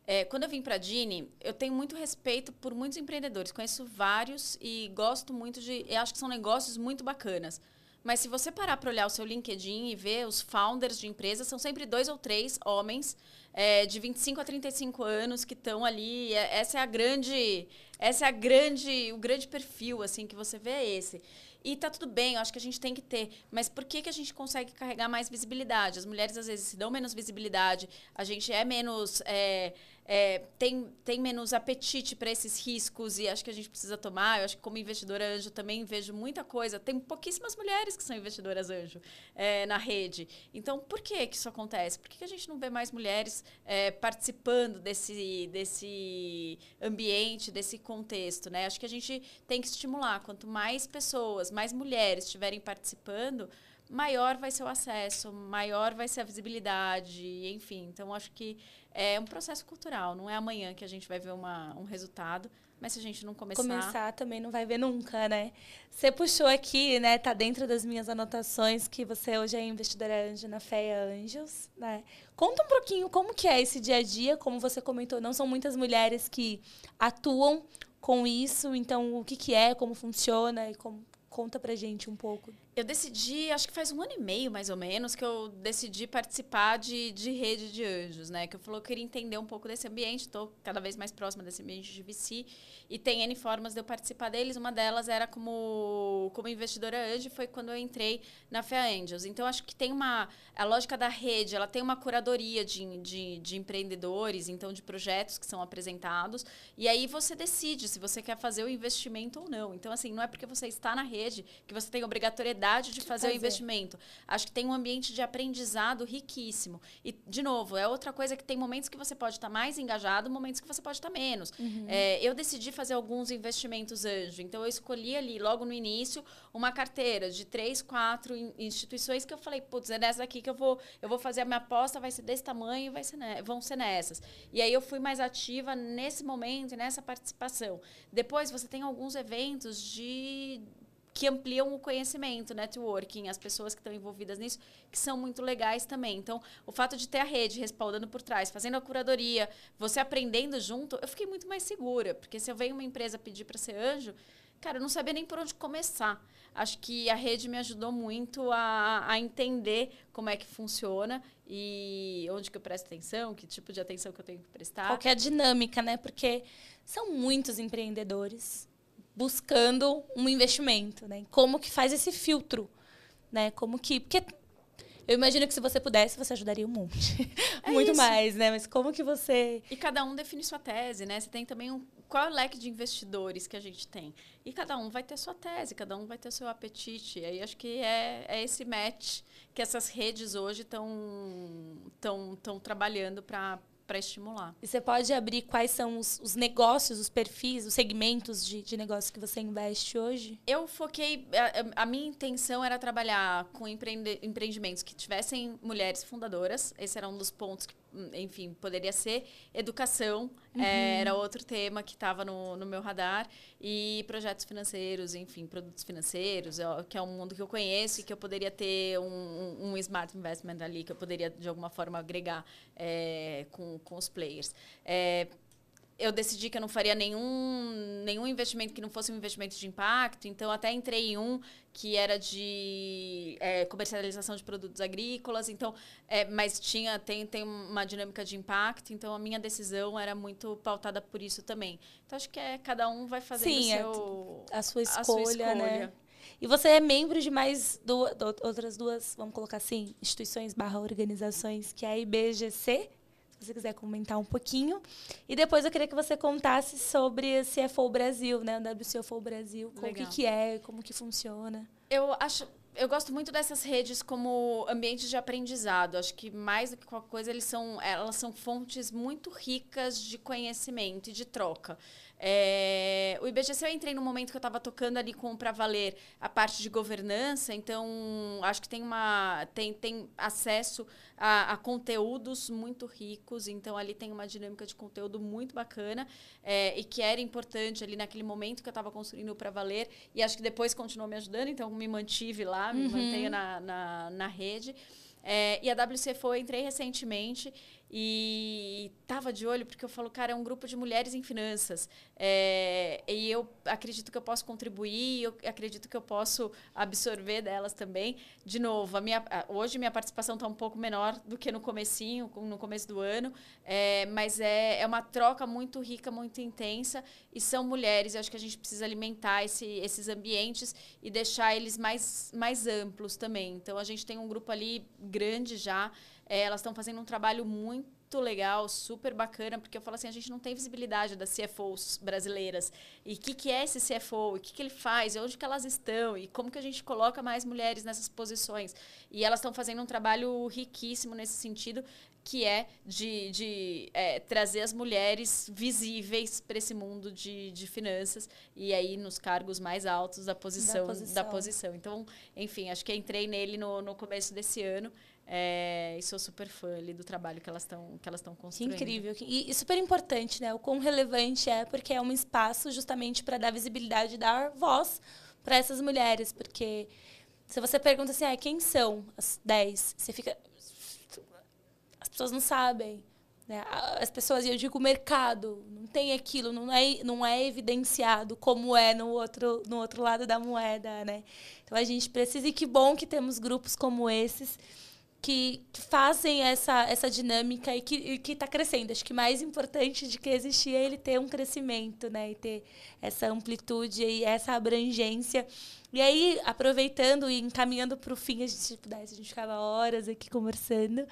É, quando eu vim para a Dini, eu tenho muito respeito por muitos empreendedores, conheço vários e gosto muito de, acho que são negócios muito bacanas. Mas se você parar para olhar o seu LinkedIn e ver os founders de empresas, são sempre dois ou três homens é, de 25 a 35 anos que estão ali. É, essa é a grande, essa é a grande, o grande perfil assim que você vê é esse. E tá tudo bem, eu acho que a gente tem que ter. Mas por que, que a gente consegue carregar mais visibilidade? As mulheres às vezes se dão menos visibilidade, a gente é menos. É, é, tem, tem menos apetite para esses riscos e acho que a gente precisa tomar. Eu acho que como investidora anjo também vejo muita coisa. Tem pouquíssimas mulheres que são investidoras anjo é, na rede. Então, por que, que isso acontece? Por que, que a gente não vê mais mulheres é, participando desse, desse ambiente, desse contexto? Né? Acho que a gente tem que estimular. Quanto mais pessoas, mais mulheres estiverem participando, maior vai ser o acesso, maior vai ser a visibilidade, enfim. Então, acho que é um processo cultural. Não é amanhã que a gente vai ver uma, um resultado, mas se a gente não começar... Começar também não vai ver nunca, né? Você puxou aqui, né? Tá dentro das minhas anotações que você hoje é investidora anjo na FEA Anjos, né? Conta um pouquinho como que é esse dia a dia, como você comentou, não são muitas mulheres que atuam com isso, então o que, que é, como funciona e como conta pra gente um pouco. Eu decidi, acho que faz um ano e meio, mais ou menos, que eu decidi participar de, de rede de anjos, né? Que eu falou queria entender um pouco desse ambiente, estou cada vez mais próxima desse ambiente de VC e tem N formas de eu participar deles. Uma delas era como, como investidora anjo, foi quando eu entrei na Fea Angels. Então, acho que tem uma... A lógica da rede, ela tem uma curadoria de, de, de empreendedores, então, de projetos que são apresentados. E aí você decide se você quer fazer o investimento ou não. Então, assim, não é porque você está na rede que você tem obrigatoriedade de fazer, fazer, o investimento. Acho que tem um ambiente de aprendizado riquíssimo. E, de novo, é outra coisa que tem momentos que você pode estar mais engajado, momentos que você pode estar menos. Uhum. É, eu decidi fazer alguns investimentos anjo. Então, eu escolhi ali, logo no início, uma carteira de três, quatro instituições que eu falei, putz, é nessa aqui que eu vou, eu vou fazer a minha aposta, vai ser desse tamanho, vai ser, vão ser nessas. E aí eu fui mais ativa nesse momento e nessa participação. Depois, você tem alguns eventos de que ampliam o conhecimento, networking, as pessoas que estão envolvidas nisso, que são muito legais também. Então, o fato de ter a rede respaldando por trás, fazendo a curadoria, você aprendendo junto, eu fiquei muito mais segura, porque se eu venho uma empresa pedir para ser anjo, cara, eu não sabia nem por onde começar. Acho que a rede me ajudou muito a, a entender como é que funciona e onde que eu presto atenção, que tipo de atenção que eu tenho que prestar. Qual é a dinâmica, né? Porque são muitos empreendedores buscando um investimento, né? Como que faz esse filtro, né? Como que porque eu imagino que se você pudesse, você ajudaria um monte. É Muito isso. mais, né? Mas como que você. E cada um define sua tese, né? Você tem também um. Qual é o leque de investidores que a gente tem? E cada um vai ter sua tese, cada um vai ter seu apetite. E aí acho que é, é esse match que essas redes hoje estão trabalhando para para estimular. E você pode abrir quais são os, os negócios, os perfis, os segmentos de, de negócio que você investe hoje? Eu foquei. A, a minha intenção era trabalhar com empreende, empreendimentos que tivessem mulheres fundadoras. Esse era um dos pontos que enfim, poderia ser educação, uhum. é, era outro tema que estava no, no meu radar, e projetos financeiros, enfim, produtos financeiros, que é um mundo que eu conheço e que eu poderia ter um, um smart investment ali, que eu poderia, de alguma forma, agregar é, com, com os players. É, eu decidi que eu não faria nenhum, nenhum investimento que não fosse um investimento de impacto, então até entrei em um que era de é, comercialização de produtos agrícolas, então, é, mas tinha tem, tem uma dinâmica de impacto, então a minha decisão era muito pautada por isso também. Então acho que é cada um vai fazer Sim, é seu, a, sua escolha, a sua escolha, né? E você é membro de mais duas, outras duas, vamos colocar assim, instituições barra organizações, que é a IBGC você quiser comentar um pouquinho. E depois eu queria que você contasse sobre CFO Brasil, né? O WCFO Brasil, como que, que é, como que funciona. Eu acho eu gosto muito dessas redes como ambientes de aprendizado. Acho que mais do que qualquer coisa, eles são, elas são fontes muito ricas de conhecimento e de troca. É, o IBGC eu entrei no momento que eu estava tocando ali com para valer a parte de governança, então acho que tem uma tem, tem acesso a, a conteúdos muito ricos, então ali tem uma dinâmica de conteúdo muito bacana é, e que era importante ali naquele momento que eu estava construindo para valer e acho que depois continuou me ajudando, então me mantive lá, me uhum. mantenho na, na, na rede. É, e a WCFO eu entrei recentemente e tava de olho porque eu falo, cara, é um grupo de mulheres em finanças. É, e eu acredito que eu posso contribuir, eu acredito que eu posso absorver delas também. De novo, a minha, hoje minha participação está um pouco menor do que no comecinho, no começo do ano, é, mas é, é uma troca muito rica, muito intensa, e são mulheres, eu acho que a gente precisa alimentar esse, esses ambientes e deixar eles mais, mais amplos também. Então, a gente tem um grupo ali grande já, é, elas estão fazendo um trabalho muito legal, super bacana, porque eu falo assim, a gente não tem visibilidade das CFOs brasileiras. E o que, que é esse CFO? O que, que ele faz? E onde que elas estão? E como que a gente coloca mais mulheres nessas posições? E elas estão fazendo um trabalho riquíssimo nesse sentido, que é de, de é, trazer as mulheres visíveis para esse mundo de, de finanças e aí nos cargos mais altos da posição, da posição. Da posição. Então, enfim, acho que entrei nele no, no começo desse ano. É, e sou super fã ali do trabalho que elas estão que elas estão construindo. Que incrível e, e, super importante, né? O quão relevante é porque é um espaço justamente para dar visibilidade, dar voz para essas mulheres, porque se você pergunta assim, ah, quem são as 10? Você fica as pessoas não sabem. Né? As pessoas, e eu digo o mercado, não tem aquilo, não é, não é evidenciado como é no outro, no outro lado da moeda. Né? Então a gente precisa, e que bom que temos grupos como esses que, fazem essa, essa dinâmica e que está crescendo. Acho que mais importante de que existir é ele ter um crescimento, né? E ter essa amplitude e essa abrangência. E aí, aproveitando e encaminhando para o fim, a gente pudesse, a gente ficava horas aqui conversando.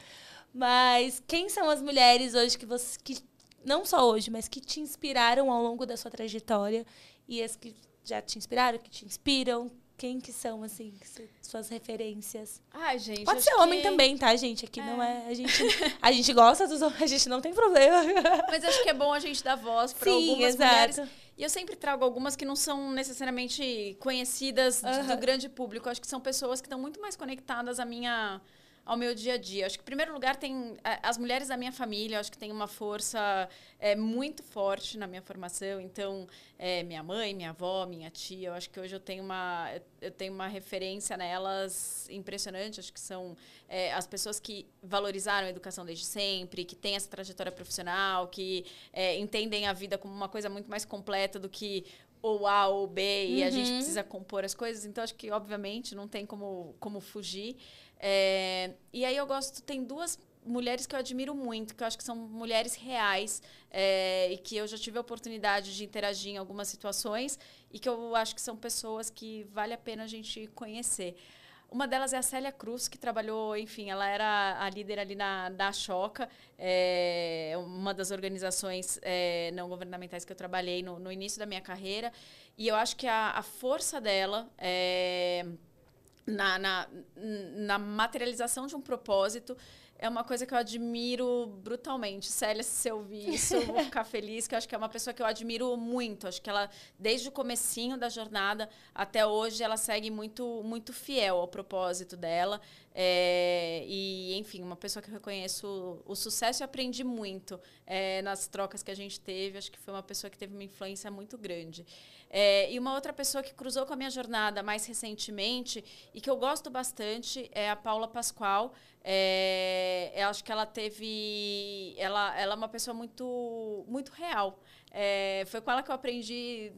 Mas quem são as mulheres hoje que você. Que, não só hoje, mas que te inspiraram ao longo da sua trajetória e as que já te inspiraram, que te inspiram, quem que são, assim, suas referências? Ai, gente. Pode ser homem que... também, tá, gente? Aqui é. não é. A gente, a gente gosta dos homens, a gente não tem problema. Mas acho que é bom a gente dar voz para algumas exato. mulheres. E eu sempre trago algumas que não são necessariamente conhecidas uhum. do grande público. Acho que são pessoas que estão muito mais conectadas à minha ao meu dia a dia. Acho que, em primeiro lugar, tem as mulheres da minha família, acho que tem uma força é, muito forte na minha formação. Então, é, minha mãe, minha avó, minha tia, eu acho que hoje eu tenho uma, eu tenho uma referência nelas impressionante. Acho que são é, as pessoas que valorizaram a educação desde sempre, que têm essa trajetória profissional, que é, entendem a vida como uma coisa muito mais completa do que ou A ou B, e a gente uhum. precisa compor as coisas. Então, acho que, obviamente, não tem como, como fugir. É, e aí eu gosto, tem duas mulheres que eu admiro muito, que eu acho que são mulheres reais é, e que eu já tive a oportunidade de interagir em algumas situações e que eu acho que são pessoas que vale a pena a gente conhecer. Uma delas é a Célia Cruz, que trabalhou, enfim, ela era a líder ali na, da Choca, é, uma das organizações é, não governamentais que eu trabalhei no, no, início da minha carreira. E eu acho que a, a força dela é, na, na, na materialização de um propósito é uma coisa que eu admiro brutalmente. Célia, se você ouvir isso, eu vou ficar feliz, que eu acho que é uma pessoa que eu admiro muito. Acho que ela, desde o comecinho da jornada até hoje, ela segue muito, muito fiel ao propósito dela. É, e, enfim, uma pessoa que eu reconheço o sucesso e aprendi muito é, nas trocas que a gente teve. Acho que foi uma pessoa que teve uma influência muito grande. É, e uma outra pessoa que cruzou com a minha jornada mais recentemente e que eu gosto bastante é a Paula Pascoal. É, eu acho que ela teve. Ela, ela é uma pessoa muito, muito real. É, foi com ela que eu aprendi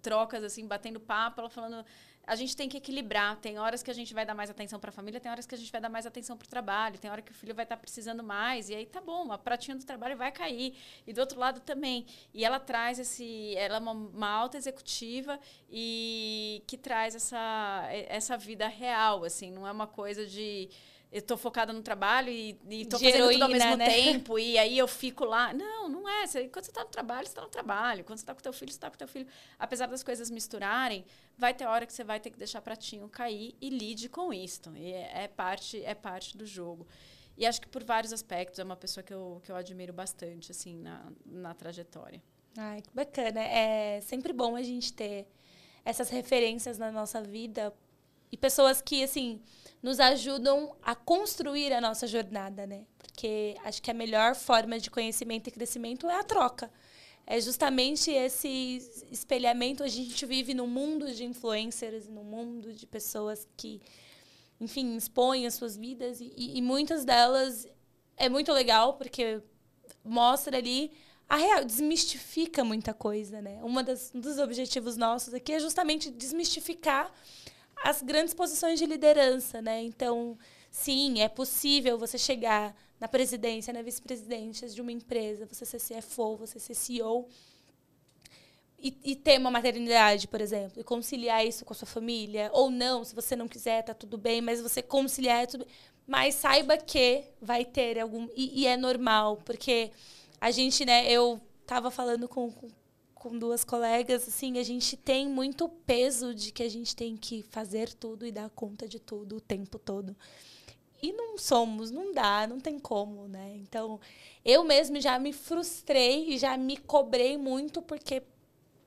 trocas, assim, batendo papo, ela falando a gente tem que equilibrar. Tem horas que a gente vai dar mais atenção para a família, tem horas que a gente vai dar mais atenção para o trabalho, tem hora que o filho vai estar tá precisando mais, e aí tá bom, a pratinha do trabalho vai cair. E do outro lado também. E ela traz esse. Ela é uma, uma alta executiva e que traz essa, essa vida real, assim, não é uma coisa de eu estou focada no trabalho e, estou fazendo heroína, tudo ao mesmo né? tempo e aí eu fico lá. Não, não é. Você, quando você está no trabalho, você está no trabalho. Quando você está com teu filho, você está com teu filho. Apesar das coisas misturarem, vai ter hora que você vai ter que deixar pratinho cair e lide com isto. E é, é parte, é parte do jogo. E acho que por vários aspectos é uma pessoa que eu, que eu admiro bastante, assim, na, na trajetória. Ai, que bacana. É sempre bom a gente ter essas referências na nossa vida e pessoas que, assim, nos ajudam a construir a nossa jornada, né? Porque acho que a melhor forma de conhecimento e crescimento é a troca. É justamente esse espelhamento. A gente vive num mundo de influencers, num mundo de pessoas que, enfim, expõem as suas vidas. E, e muitas delas é muito legal, porque mostra ali a real, desmistifica muita coisa, né? Uma das, um dos objetivos nossos aqui é justamente desmistificar as grandes posições de liderança, né? Então, sim, é possível você chegar na presidência, na vice-presidência de uma empresa, você ser CFO, você ser CEO e, e, ter uma maternidade, por exemplo, e conciliar isso com a sua família, ou não, se você não quiser, tá tudo bem, mas você conciliar é tudo Mas saiba que vai ter algum. E, e é normal, porque a gente, né, eu tava falando com, com, com duas colegas, assim, a gente tem muito peso de que a gente tem que fazer tudo e dar conta de tudo o tempo todo. E não somos, não dá, não tem como, né? Então, eu mesmo já me frustrei e já me cobrei muito porque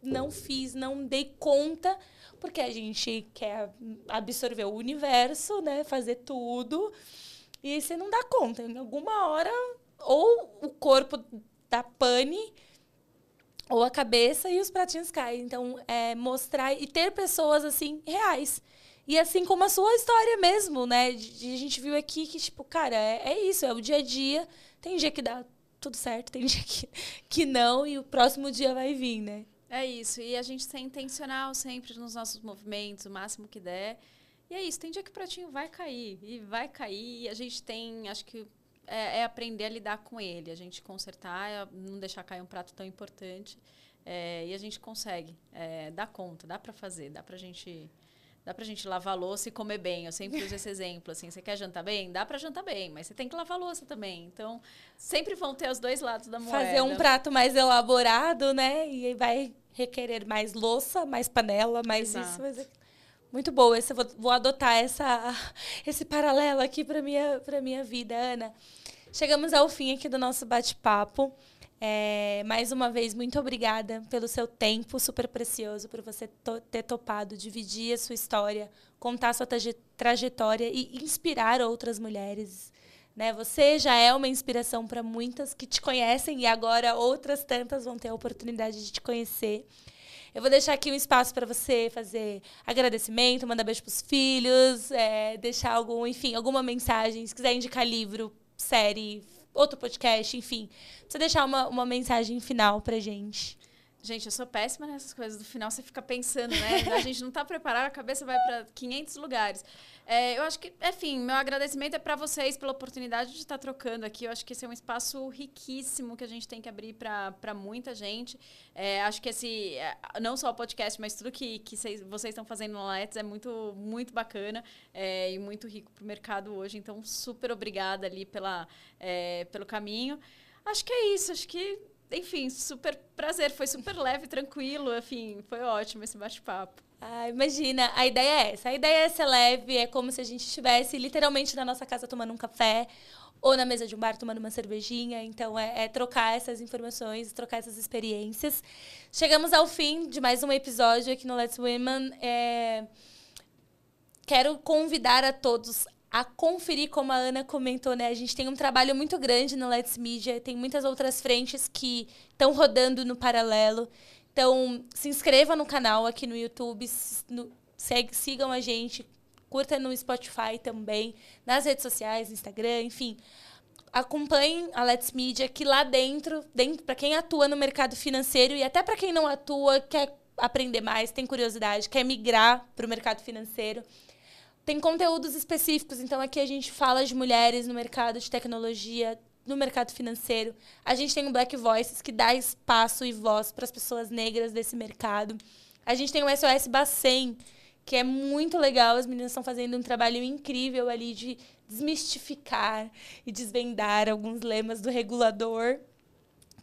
não fiz, não dei conta, porque a gente quer absorver o universo, né? Fazer tudo. E você não dá conta. Em alguma hora, ou o corpo dá pane, ou a cabeça e os pratinhos caem. Então, é mostrar e ter pessoas assim reais e assim como a sua história mesmo, né? De, a gente viu aqui que, tipo, cara, é, é, isso, é o dia a dia. Tem dia que dá tudo certo, tem dia que, que não, e o próximo dia vai vir, né? É isso. E a gente ser intencional sempre nos nossos movimentos, o máximo que der. E é isso, tem dia que o pratinho vai cair. E vai cair. E a gente tem, acho que é, é aprender a lidar com ele, a gente consertar, é não deixar cair um prato tão importante. É, e a gente consegue é, dar conta, dá para fazer, dá para a gente Dá pra gente lavar louça e comer bem. Eu sempre uso esse exemplo, assim, você quer jantar bem? Dá pra jantar bem, mas você tem que lavar louça também. Então, sempre vão ter os dois lados da moeda. Fazer um prato mais elaborado, né? E vai requerer mais louça, mais panela, mais Exato. isso. Mas... Muito boa. Esse, vou, vou adotar essa, esse paralelo aqui para minha, pra minha vida, Ana. Chegamos ao fim aqui do nosso bate-papo. É, mais uma vez, muito obrigada pelo seu tempo super precioso, por você to ter topado dividir a sua história, contar a sua trajetória e inspirar outras mulheres. Né? Você já é uma inspiração para muitas que te conhecem e agora outras tantas vão ter a oportunidade de te conhecer. Eu vou deixar aqui um espaço para você fazer agradecimento, mandar beijo para os filhos, é, deixar algum, enfim, alguma mensagem. Se quiser indicar livro, série, outro podcast, enfim. Você deixar uma, uma mensagem final pra gente. Gente, eu sou péssima nessas coisas. Do final você fica pensando, né? A gente não está preparado, a cabeça vai para 500 lugares. É, eu acho que, enfim, meu agradecimento é para vocês pela oportunidade de estar trocando aqui. Eu acho que esse é um espaço riquíssimo que a gente tem que abrir para muita gente. É, acho que esse, é, não só o podcast, mas tudo que, que vocês estão fazendo no Let's é muito, muito bacana é, e muito rico para o mercado hoje. Então, super obrigada ali pela, é, pelo caminho. Acho que é isso. Acho que enfim, super prazer, foi super leve, tranquilo, enfim, foi ótimo esse bate-papo. Ah, imagina, a ideia é essa. A ideia é ser leve, é como se a gente estivesse literalmente na nossa casa tomando um café ou na mesa de um bar tomando uma cervejinha. Então, é, é, trocar essas informações, trocar essas experiências. Chegamos ao fim de mais um episódio aqui no Let's Women. É... Quero convidar a todos a conferir, como a Ana comentou, né? A gente tem um trabalho muito grande no Let's Media, tem muitas outras frentes que estão rodando no paralelo. Então, se inscreva no canal aqui no YouTube, no, segue, sigam a gente, curta no Spotify também, nas redes sociais, Instagram, enfim. Acompanhem a Let's Media, que lá dentro, dentro para quem atua no mercado financeiro e até para quem não atua, quer aprender mais, tem curiosidade, quer migrar para o mercado financeiro, tem conteúdos específicos, então aqui a gente fala de mulheres no mercado de tecnologia, no mercado financeiro. A gente tem o Black Voices, que dá espaço e voz para as pessoas negras desse mercado. A gente tem o SOS Bacen, que é muito legal. As meninas estão fazendo um trabalho incrível ali de desmistificar e desvendar alguns lemas do regulador,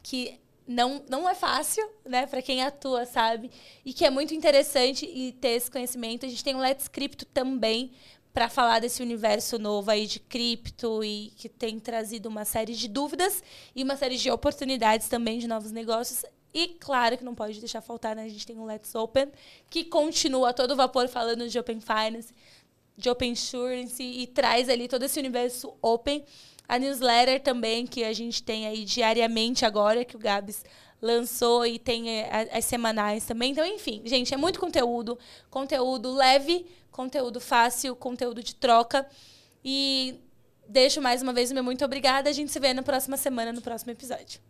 que não, não é fácil, né, para quem atua, sabe? E que é muito interessante e ter esse conhecimento. A gente tem o Let's Crypto também para falar desse universo novo aí de cripto e que tem trazido uma série de dúvidas e uma série de oportunidades também de novos negócios. E claro que não pode deixar faltar, né? A gente tem o Let's Open, que continua a todo vapor falando de Open Finance, de Open Insurance e traz ali todo esse universo open a newsletter também, que a gente tem aí diariamente agora, que o Gabs lançou e tem é, as semanais também. Então, enfim, gente, é muito conteúdo. Conteúdo leve, conteúdo fácil, conteúdo de troca. E deixo mais uma vez o meu muito obrigada. A gente se vê na próxima semana, no próximo episódio.